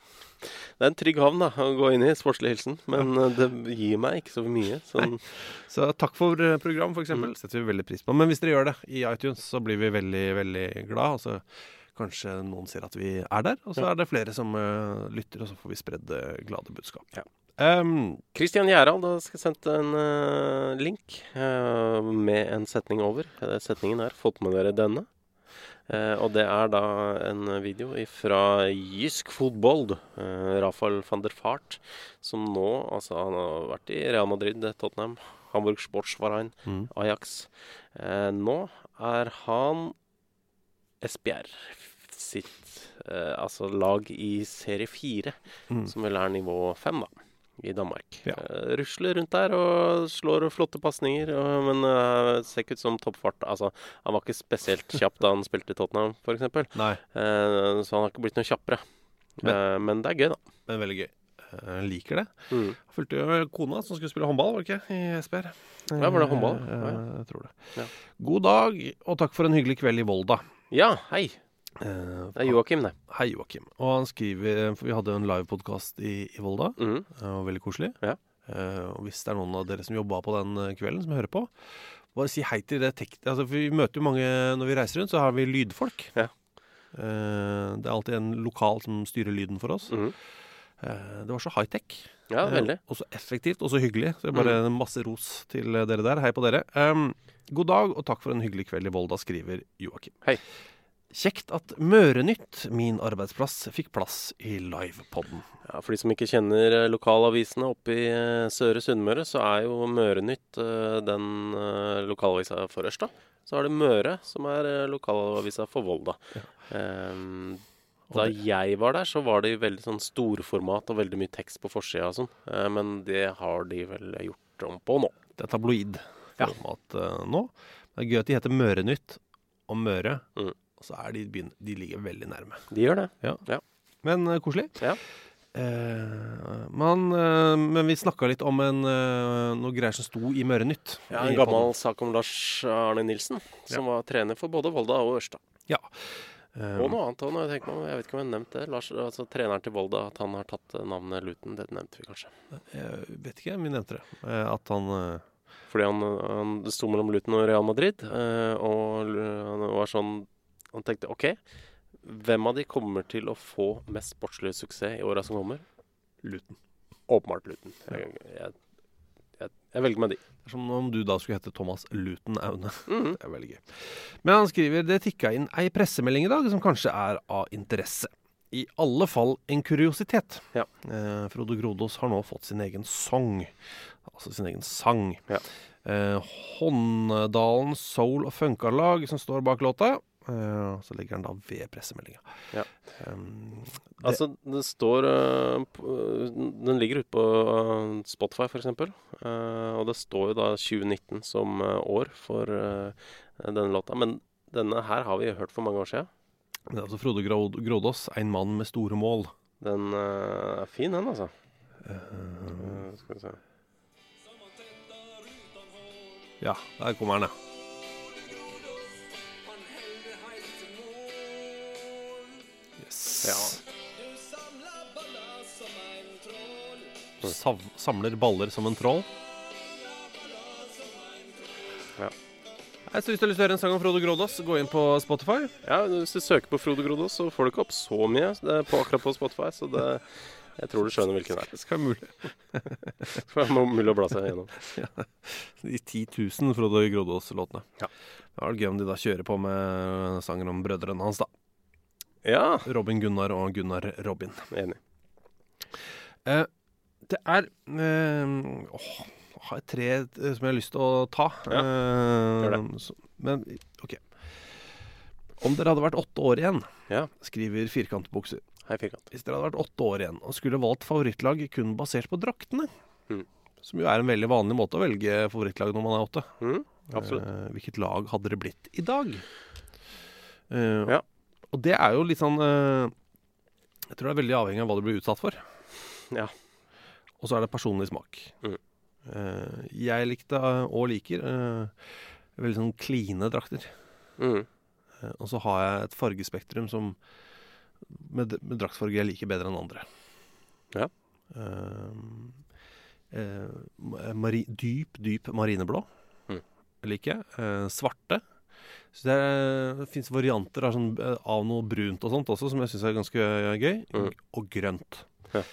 det er en trygg havn da, å gå inn i, sportslig hilsen. Men eh, det gir meg ikke så mye. Sånn, Så takk for eh, program, f.eks. Mm. setter vi veldig pris på. Men hvis dere gjør det i iTunes, så blir vi veldig, veldig glad. Og så kanskje noen ser at vi er der. Og så Ja. er det flere som uh, lytter, og så får vi spredd glade budskap. Ja. Um, Kristian Gjerald jeg sendt en uh, link uh, med en setning over. Setningen er 'Fått med dere denne'. Eh, og det er da en video fra Jysk fotball. eh, Rafael van der Fart, som nå Altså, han har vært i Real Madrid, Tottenham, Hamburg Sportsverein, Mm. Ajax. Eh, nå er han Esbjerg sitt eh, altså lag i serie 4, Mm. som vel er nivå 5, da. I Danmark. Ja. Eh, rusler rundt der og slår flotte pasninger, men uh, ser ikke ut som toppfart. Altså, han var ikke spesielt kjapp da han spilte i Tottenham, f.eks. nei, Eh, så han har ikke blitt noe kjappere. Men- uh, men det er gøy, da. men veldig gøy. Jeg liker det. Mm. Fulgte jo kona som skulle spille håndball, var det ikke? I SPR. Ja, var det håndball? Ja. Jeg tror det. Ja. God dag, og takk for en hyggelig kveld i Volda. Ja, hei. Eh, Det er Joakim, det. Hei, Joakim. Og han skriver For vi hadde en livepodkast i, i Volda. Mm. Det var veldig koselig. Ja. Uh, og hvis det er noen av dere som jobba på den kvelden, som hører på, bare si hei til det tek... Altså, for vi møter jo mange når vi reiser rundt, så har vi lydfolk. Ja. Det er alltid en lokal som styrer lyden for oss. Mm. Det var så high-tech. Ja, veldig. og så effektivt, og så hyggelig. Så bare masse ros til dere der. Hei på dere. Um, god dag, og takk for en hyggelig kveld i Volda, skriver Joakim. Hei. Kjekt at Mørenytt, min arbeidsplass, fikk plass i livepodden. Ja, For de som ikke kjenner eh, lokalavisene oppe i eh, Søre Sunnmøre, så er jo Mørenytt eh, den lokalavisa for Ørsta. Så har du Møre, som er lokalavisa for Volda. Ja. Um, da jeg var der, så var det i veldig sånn storformat og veldig mye tekst på forsida og sånn. Men det har de vel gjort om på nå. Det er tabloid-format ja. nå. Det er gøy at de heter Mørenytt og Møre. Mm. Og så er de, begyn- de ligger veldig nærme. De gjør det. Ja. Ja. Men uh, koselig. Ja. Eh, man, eh, men vi snakka litt om en, eh, noe greier som sto i Mørenytt. Ja, En gammel sak om Lars Arne Nilsen, som var trener for både Volda og Ørsta. Ja. Eh, Og noe annet òg, jeg. Jeg vet ikke om jeg har nevnt det. Lars, altså Treneren til Volda, at han har tatt eh, navnet Luton. Det nevnte vi kanskje. Jeg vet ikke, vi nevnte det. Eh, At han eh, Fordi han, han sto mellom Luton og Real Madrid, eh, og han var sånn Han tenkte OK, hvem av de kommer til å få mest sportslig suksess i åra som kommer? Luton. Åpenbart Luton. Jeg, jeg, jeg, jeg velger meg de. Det er som om du da skulle hete Thomas Luton Aune. Mhm. Det er veldig gøy. Men han skriver det tikka inn ei pressemelding i dag som kanskje er av interesse. I alle fall en kuriositet. Ja. Eh, Frode Grodås har nå fått sin egen sang. Altså sin egen sang. Ja. Eh, Håndedalen Soul og Funka-lag som står bak låta. Eh, så legger han da ved pressemeldinga. Ja. Um, Altså, det står uh, Den ligger ute på eh, Spotify, f.eks. Uh, og det står jo da 2019 som år for denne låta. Men denne her har vi hørt for mange år siden. det er altså Frode Grådås, en mann med store mål. Den er fin, den, altså. Eh, skal vi se. Ja, der kommer den, ja. Yes. Ja. Sav samler baller som en troll. Ja. Nei, så Hvis du har lyst til å høre en sang om Frode Grådås, gå inn på Spotify. Ja, Hvis du søker på Frode Grådås, så får du ikke opp så mye det er på, akkurat på Spotify. Så det, jeg tror du skjønner hvilken det er. Skal være mulig. Det være mulig å bla seg gjennom. De 10 000 Frode Grådås-låtene. Ja. Det var gøy om de da kjører på med sangen om brødrene hans, da. Ja, Robin Gunnar og Gunnar Robin. enig. Eh, det er eh, åh, jeg har tre eh, som jeg har lyst til å ta. Ja, gjør gjør så- men OK. Om dere hadde vært åtte år igjen, Ja. skriver Firkantbukser. Hei, Firkant. Hvis dere hadde vært åtte år igjen og skulle valgt favorittlag kun basert på draktene, Mm. som jo er en veldig vanlig måte å velge favorittlag når man er åtte, Mm, absolutt. eh, hvilket lag hadde det blitt i dag? Eh, Ja. Og det er jo litt sånn eh, Jeg tror det er veldig avhengig av hva du blir utsatt for. Ja. Og så er det personlig smak. Mm. Eh, jeg likte og liker eh, veldig sånn kline drakter. Mm. Eh, og så har jeg et fargespektrum som med, med draktfarger jeg liker bedre enn andre. Ja. Eh, eh, mari, dyp, dyp marineblå Mm. liker jeg. Svarte Så det, det fins varianter av, sånn, eh, av noe brunt og sånt også, som jeg syns er ganske eh, gøy. Mm. Og grønt. Ja.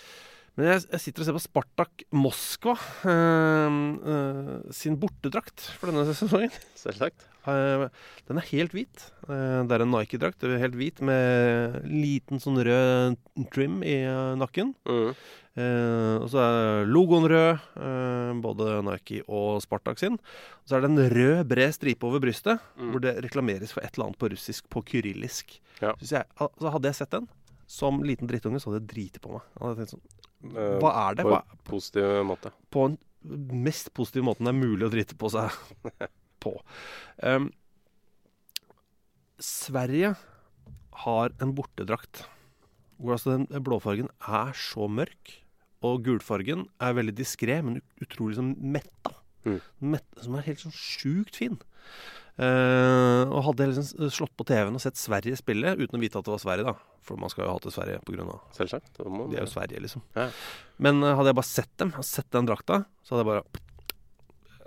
Men jeg, jeg sitter og ser på Spartak Moskva eh, eh, sin bortedrakt for denne sesongen. Selvsagt. Eh, den er helt hvit. Eh, det er en Nike-drakt. Helt hvit med liten sånn rød trim i nakken. Mm. Eh, og så er logoen rød, eh, både Nike og Spartak sin. Og så er det en rød, bred stripe over brystet, Mm. hvor det reklameres for et eller annet på russisk på kyrillisk. Ja. Jeg, altså hadde jeg sett den som liten drittunge, så hadde jeg driti på meg. Sånn, Eh, Hva er det? På en positiv måte. på den mest positive måten det er mulig å drite på seg på. Um, Sverige har en bortedrakt hvor altså den blåfargen er så mørk, og gulfargen er veldig diskré, men utrolig sånn metta. Mm. metta. som er helt sånn sjukt fin. Uh, og hadde liksom slått på TV-en og sett Sverige spille, uten å vite at det var Sverige, da. For man skal jo ha til Sverige av Selvsagt. Må De er jo Sverige, liksom. Ja. Men uh, hadde jeg bare sett dem, sett den drakta, så hadde jeg bare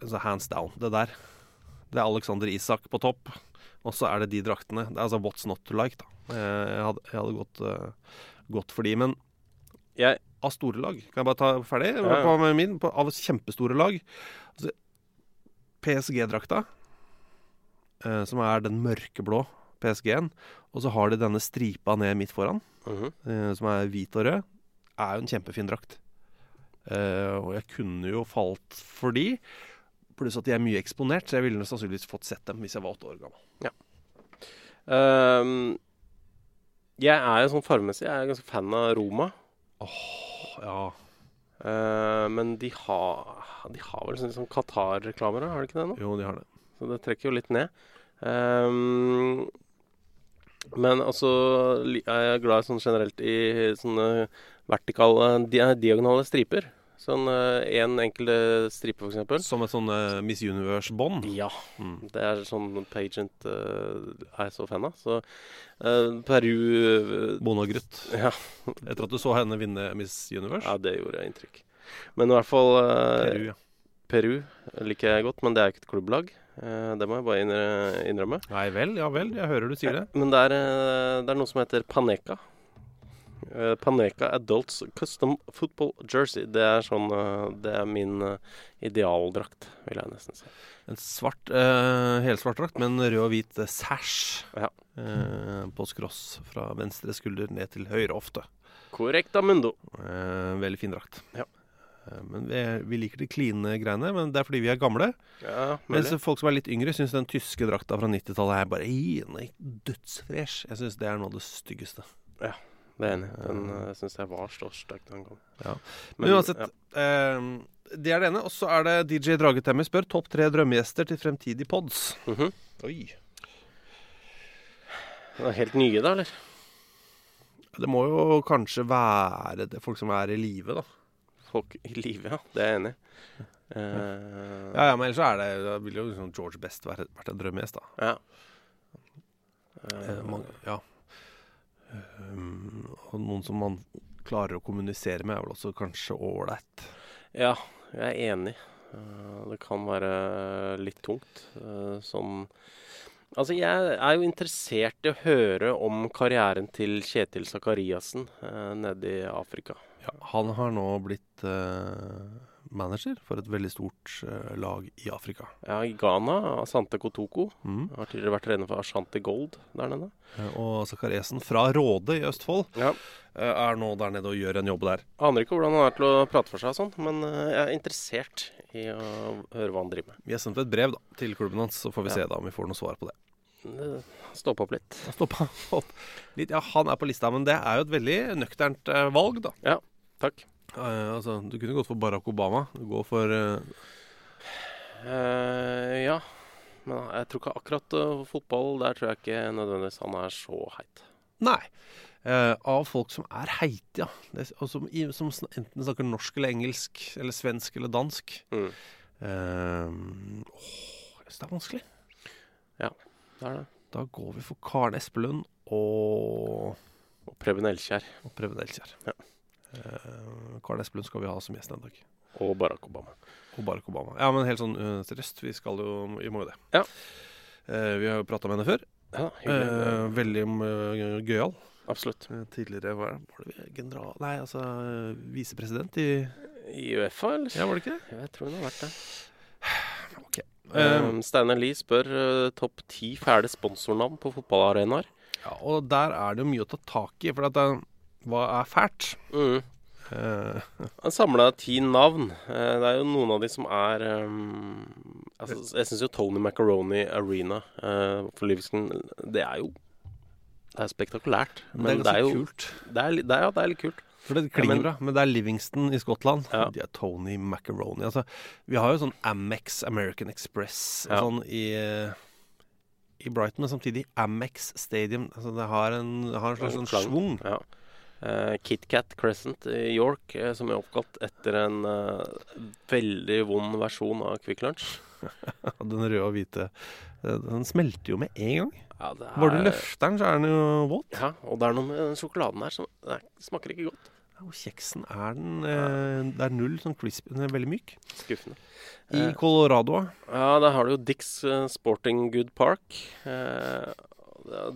altså, Hands down. Det der. Det er Alexander Isak på topp. Og så er det de draktene. Det er altså what's not to like, da. Eh, Jeg hadde, jeg hadde gått, gått for de. Men Jeg av store lag Kan jeg bare ta ferdig? Ja, ja. På min, på, av kjempestore lag. Altså, PSG-drakta, eh, som er den mørkeblå PSG-en, og så har de denne stripa ned midt foran Mhm. eh, som er hvit og rød, er jo en kjempefin drakt. Eh, og jeg kunne jo falt for de. Pluss at de er mye eksponert, så jeg ville sannsynligvis fått sett dem hvis jeg var åtte år gammel. Ehm, Jeg er jo sånn farmessig Jeg er ganske fan av Roma. Ja. Uh, men de har, de har vel sånn, sånn Qatar-reklamer, har de ikke det nå? Jo, de har det. Så det trekker jo litt ned. Um, men altså Jeg er glad sånn generelt i sånne vertikale, diagonale striper. Sånn én enkel eh, stripe, for eksempel. Som et sånn eh, Miss Universe-bånd. Ja. Mm. Det er sånn Pagent eh, er så fan av. Så Peru Bondegutt. Ja. Etter at du så henne vinne Miss Universe. ja, det gjorde inntrykk. Men i hvert fall Peru, ja. Peru liker jeg godt, men det er ikke et klubblag. Det må jeg bare innrømme. Nei vel, ja vel. Jeg hører du sier det. Men det er, det er noe som heter Paneka. Eh, Paneka Adults Custom Football Jersey. Det er sånn eh, Det er min eh, idealdrakt, vil jeg nesten si. En svart, uh, helsvart drakt med en rød og hvit sash Ja. uh, på skross fra venstre skulder ned til høyre hofte. Korrekt amundo. Uh, veldig fin drakt. Ja. Men vi, vi liker de kline greiene, men det er fordi vi er gamle. Ja, Mens folk som er litt yngre, syns den tyske drakta fra 90-tallet er bare «Ih, den er dødsfresh. Jeg syns det er noe av det styggeste. Det er enig. Den uh, syns jeg var størst da han kom. Ja. Men, Men uansett, ja. uh, det er det ene. Og så er det DJ Dragetemmer spør topp tre drømmegjester til fremtidige pods. Mhm. Oi. Det er helt nye, da, eller? Det må jo kanskje være det folk som er i live, da. Folk i live, ja. Det er jeg enig i. Uh, Ja, ja, men ellers så er det Da ville jo liksom George Best vært, vært en drømmegjest, da. ja. Uh, Eh, mange, ja. Um, og noen som man klarer å kommunisere med, er vel også kanskje ålreit. Ja, jeg er enig. Eh, det kan være litt tungt. eh, som Altså, jeg er jo interessert i å høre om karrieren til Kjetil Sakariassen uh, nede i Afrika. Ja, han har nå blitt eh, manager for et veldig stort eh, lag i Afrika. Ja, I Ghana, Asante Kotoko. Mm. Har tidligere vært trener for Ashanti Gold der nede. Eh, og Zakariassen fra Råde i Østfold Ja. eh, er nå der nede og gjør en jobb der. Aner ikke hvordan han er til å prate for seg og sånn, men jeg er interessert i å høre hva han driver med. Vi har sendt et brev da, til klubben hans, så får vi Ja. se da om vi får noe svar på det. Stoppe opp litt. Stoppe opp litt. Ja, han er på lista, men det er jo et veldig nøkternt valg, da. Ja, takk. Eh, altså, du kunne gått for Barack Obama. Går for uh... Ja. Men jeg tror ikke akkurat fotball Der tror jeg ikke nødvendigvis han er så heit. Nei. Uh, av folk som er heite, ja. Det, og som, som enten snakker norsk eller engelsk, eller svensk eller dansk. Mm. Uh, åh, jeg syns det er vanskelig. Ja, Det er det. Da går vi for Karen Espelund og, Og Preben Elkjær. og Preben Elkjær. Ja. Eh, Karen Espelund skal vi ha som gjest en dag. Og Barack Obama. Og Barack Obama. Ja, men helt sånn uh, seriøst. Vi skal jo Vi må jo det. Ja. Eh, vi har jo prata med henne før. Ja. Eh, veldig uh, gøyal. Absolutt. Eh, Tidligere var, var det general... Nei, altså eh, visepresident i I Uefa, eller? Ja, var det ikke det? Jeg tror hun har vært det. Ok. Um, Steinar Lie spør uh, topp ti fæle sponsornavn på fotballarenaer. Ja, og der er det jo mye å ta tak i, for at det, hva er fælt? Mm. Eh, Han samla ti navn. Eh, det er jo noen av de som er um, altså, Jeg syns jo Tony Macaroni Arena uh, for Livingston Det er jo Det er spektakulært. Men det er ganske jo kult. Det er, det er, ja, det er litt kult. For det klinger men- bra. Men det er Livingston i Skottland. Ja. De er Tony Macaroni. Altså, vi har jo sånn Amex, American Express, Ja. sånn i, i Brighton, men samtidig Amex Stadium. Altså, det har en, det har en slags sånn schwung. Ja. Eh, KitKat Crescent i York, uh, som er oppkalt etter en uh, veldig vond versjon av Quick Lunch. Den røde og hvite. Den smelter jo med en gang. Ja, det Bare du er- løfter den, så er den jo våt. Ja, og det er noe med den sjokoladen her som det er- smaker ikke godt. Og kjeksen er den Det er null sånn crispy. Den er veldig myk. Skuffende. I Colorado Ja, der har du jo Dix Sporting Good Park. Er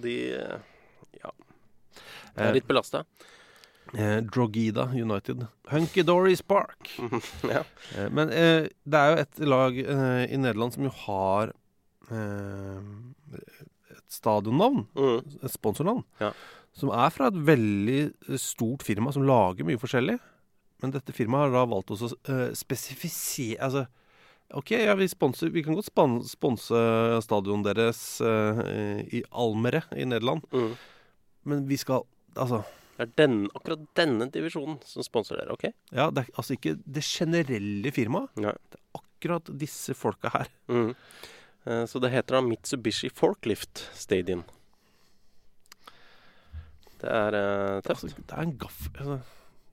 de Ja. Det Eh, er litt belasta. eh, Drogida United. Hunky Dory Spark. ja. Eh, Men eh, det er jo et lag eh, i Nederland som jo har eh, et stadionnavn, Mm. et sponsornavn, Ja. som er fra et veldig eh, stort firma som lager mye forskjellig. Men dette firmaet har da valgt også å eh, spesifisere Altså, OK, ja, vi, sponser, vi kan godt sponse stadionet deres eh, i Almere i Nederland, Mm. Men vi skal Altså, Det er den, akkurat denne divisjonen som sponser dere, OK? ja, det er altså ikke det generelle firmaet. Det er akkurat disse folka her. Mm. Eh, så det heter da Mitsubishi Forklift Stadium. Det er uh, tøft. Altså, det er en gaff... Altså,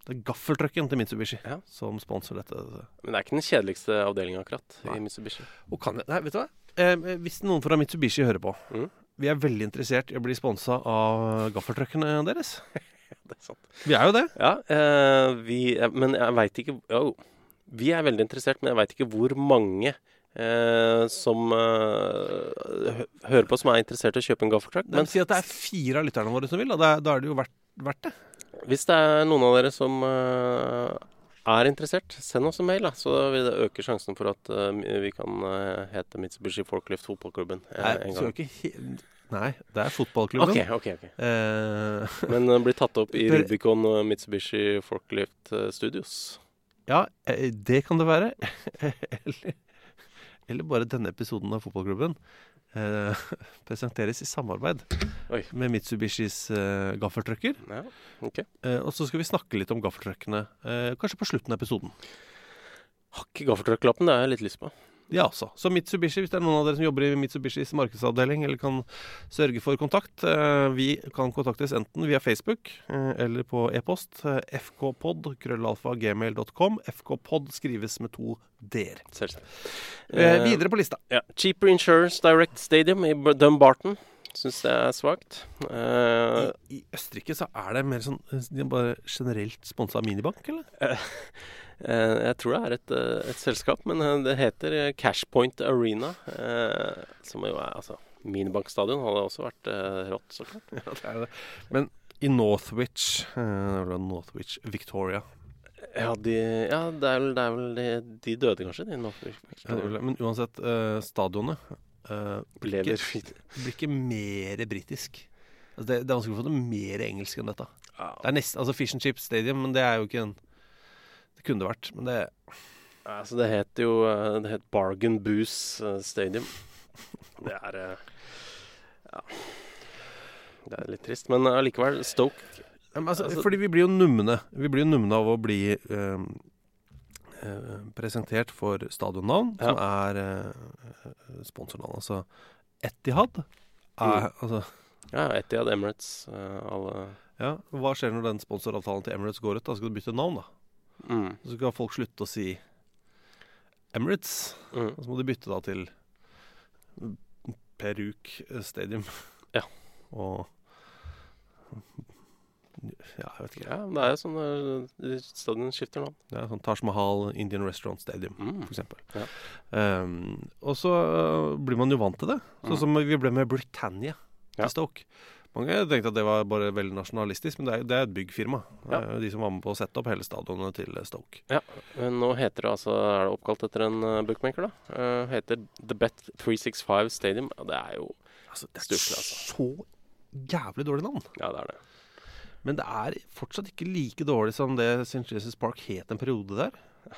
det er gaffeltrucken til Mitsubishi Ja. som sponser dette. Men det er ikke den kjedeligste avdelinga akkurat Nei. i Mitsubishi. Kan nei, vet du hva? Eh, hvis noen fra Mitsubishi hører på Mm. Vi er veldig interessert i å bli sponsa av gaffeltruckene deres. Det er sant. Vi er jo det. Ja, eh, vi, er, men jeg veit ikke Jo, vi er veldig interessert, men jeg veit ikke hvor mange eh, som eh, hører på som er interessert i å kjøpe en gaffeltruck. Men si at det er fire av lytterne våre som vil, da, da er- da er det jo verdt, verdt det. hvis det er noen av dere som eh, er interessert, send oss en mail, da. Så vil det øke sjansen for at eh, vi kan eh, hete Mitsubishi Forklift Fotballklubben eh, en gang. ikke nei det er fotballklubben. OK, OK. okay. Eh, Men uh, blir tatt opp i Rubicon Mitsubishi Forklift Studios. ja, det kan det være. eller, eller bare denne episoden av fotballklubben eh, presenteres i samarbeid Oi. med Mitsubishis eh, gaffeltrucker. Ja, okay. Eh, og så skal vi snakke litt om gaffeltruckene, eh, kanskje på slutten av episoden. Har ikke gaffeltrucklappen, det har jeg litt lyst på. Ja, altså. Så Mitsubishi, hvis det er noen av dere som jobber i Mitsubishis markedsavdeling, eller kan sørge for kontakt, eh, vi kan kontaktes enten via Facebook eh, eller på e-post. Eh, fkpod, krøllalfa, gmail.com. Fkpod skrives med to d-er. Selvsagt. Eh, videre på lista. Ja. Cheaper Insurance Direct Stadium i Dumbarton. Syns det er svakt. Uh, I, I Østerrike så er det mer sånn eh, De er bare generelt sponsa av minibank, eller? eh, jeg tror det er et, eh, et selskap, men eh, det heter eh, Cashpoint Arena. eh, som jo er altså Minibankstadion hadde også vært eh, rått, så klart. Ja, det er det. Men i Northwich eh, Northwich Victoria. Ja, de, ja det er vel, det er vel de, de døde, kanskje? De Ja. Men uansett, eh, stadionet eh, blir, ikke, blir ikke mer britisk. Altså det, det er vanskelig å få det mer engelsk enn dette. ja, Det er nest, altså Fish and Chip Stadium, men det er jo ikke en Det kunne det vært, men det altså, Det het jo eh, Det het Bargain Booze eh, Stadium. Det er Ja. Det er litt trist, men allikevel Stoke Ja, men altså, Altså- Fordi vi blir jo numne. Vi blir jo numne av å bli eh, presentert for stadionnavn som er eh, sponsornavn. Altså Etihad er altså Ja, Etihad, Emirates, eh, alle Ja, Hva skjer når den sponsoravtalen til Emirates går ut? Da skal du bytte navn, da. mm, Så skal folk slutte å si Emirates. mm. Og så må de bytte da til Peruk Stadium. Ja. Og Ja, jeg vet ikke. Ja, det er jo sånn eh, stadion skifter navn. Det er sånn Taj Mahal Indian Restaurant Stadium, Mm. eksempel. Ja. Um, og så øh, blir man jo vant til det. Sånn Mm. som vi ble med Britannia Ja. til Stoke. Mange tenkte at det var bare veldig nasjonalistisk, men det er, det er et byggfirma. Ja. er jo de som var med på å sette opp hele stadionet til Stoke. Ja, men nå heter det altså Er det oppkalt etter en eh, bookmaker, da? Uh, heter The Bet 365 Stadium. Og det er jo Altså, det er stort, altså. så jævlig dårlig navn. Ja, det er det. Men det er fortsatt ikke like dårlig som det St. Jesus Park het en periode der.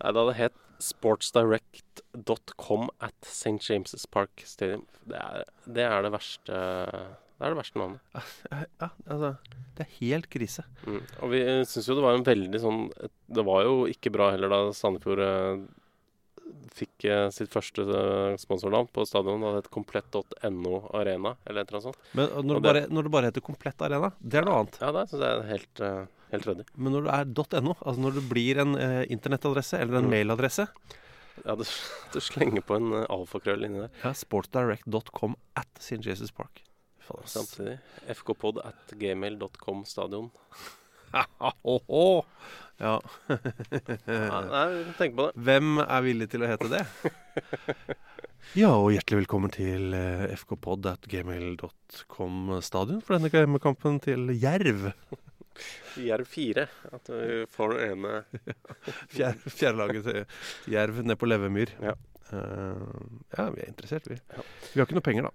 Nei, det hadde het sportsdirect.com at St. James' Park Stadium. Det er det, er det verste Det er det verste navnet. Ja, altså Det er helt krise. Mm. Og vi syns jo det var en veldig sånn Det var jo ikke bra heller da Sandefjord eh, fikk eh, sitt første eh, sponsornavn på stadion. Det het komplett.no Arena, eller et eller sånt. Men når, det det- bare, når det bare heter Komplett Arena, det er noe annet. Ja, det syns jeg er helt, eh, helt ryddig. Men når det er .no, altså når det blir en eh, internettadresse eller en Mm. mailadresse Ja, du, du slenger på en uh, alfakrøll inni der. ja, Sportsdirect.com at St. Jesus Park. Fader. Samtidig. fkpod at gmail.com stadion. Ja. Ja, nei, tenk på det. Hvem er villig til å hete det? Ja, og hjertelig velkommen til eh, fkpod at gmail.com stadion for denne hjemmekampen til Jerv. Jerv 4. At vi får den ene fjerdelaget til Jerv nede på Levemyr. Ja. Uh, ja, vi er interessert, vi. Ja. Vi har ikke noe penger, da.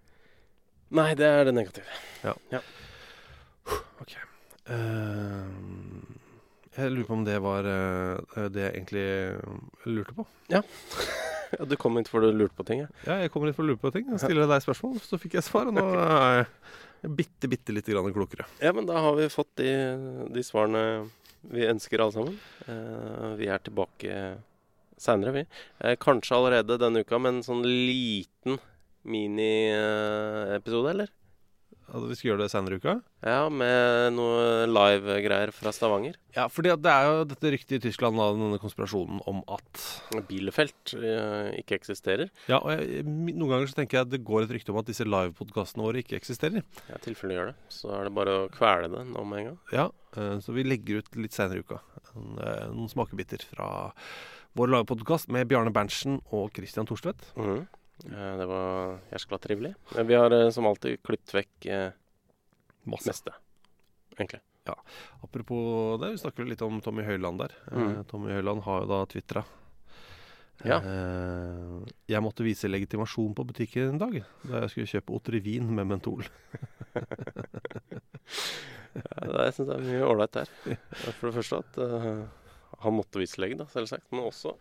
Nei, det er det negative. Ok. Eh, jeg lurer på om det var eh, det jeg egentlig lurte på. Ja, du kom hit for du lurte på ting, ja. Ja, jeg kommer hit for å lure på ting. Jeg stiller deg spørsmål, så fikk jeg svar. Og nå er jeg bitte, bitte lite grann klokere. Ja, men da har vi fått de, de svarene vi ønsker alle sammen. Eh, vi er tilbake seinere, vi. Eh, kanskje allerede denne uka med en sånn liten miniepisode, eller? At vi skal gjøre det senere i uka? Ja, med noe live-greier fra Stavanger. Ja, fordi det er jo dette ryktet i Tyskland av denne konspirasjonen om at Bielefeld eh, ikke eksisterer. Ja, og jeg, noen ganger så tenker jeg at det går et rykte om at disse livepodkastene våre ikke eksisterer. Ja, I tilfelle de gjør det, så er det bare å kvele det nå med en gang. Ja, eh, så vi legger ut litt senere i uka eh, noen smakebiter fra vår livepodkast med Bjarne Berntsen og Christian Thorstvedt. Mhm. Eh, det var jæskla trivelig. Men vi har eh, som alltid klippet vekk eh, Masse. meste, egentlig. Apropos det, vi snakker litt om Tommy Høiland der. Eh, Mm. Tommy Høiland har jo da tvitra. Ja. Eh, jeg måtte vise legitimasjon på butikken en dag da jeg skulle kjøpe Otrivin med mentol. Ja, det, syns jeg er mye ålreit der. For det første at uh, han måtte vise legg, da, selvsagt. Men også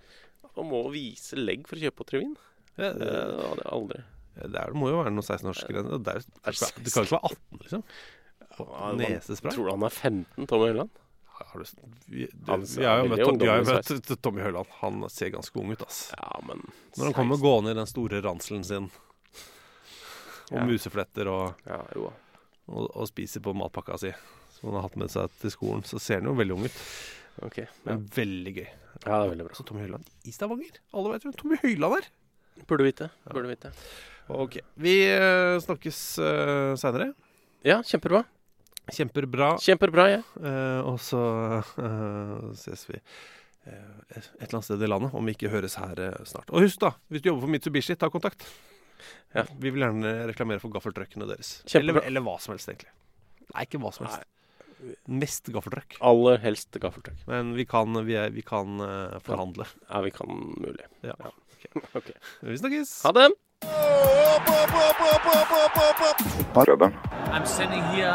han må vise legg for å kjøpe Trivin. Ja, Det hadde jeg aldri. det, er, det må jo være noe 16-årsgrense. Det, er jo- det det kan ikke være 18, liksom. Nesespray? Tror du han er 15, Tommy Høiland? Har du, vi, det, har jo møtt, møtt Tommy Høiland. Han ser ganske ung ut, ass. Ja, men Når han kommer gående i den store ranselen sin, og Ja. musefletter og, Ja, jo. og, og spiser på matpakka si, som han har hatt med seg til skolen, så ser han jo veldig ung ut. Okay, Ja. Men veldig gøy. ja, det er veldig bra. Så Tommy Høiland i Stavanger. Alle vet hvem Tommy Høiland er. Burde vite. Burde vite. Ok. Vi uh, snakkes uh, seinere. Ja, kjempebra. Kjempebra. Kjempebra, ja. Eh, og så eh, ses vi eh, et eller annet sted i landet, om vi ikke høres her eh, snart. Og husk, da, hvis du jobber for Mitsubishi, ta kontakt. Ja. Vi vil gjerne reklamere for gaffeltruckene deres. Eller, eller hva som helst, egentlig. Nei, ikke hva som helst. Mest gaffeltrøkk. Aller helst gaffeltrøkk. Men vi kan, vi er, vi kan uh, forhandle. Ja, vi kan mulig. Ja. Ok. Vi snakkes! Ha det! I'm sending here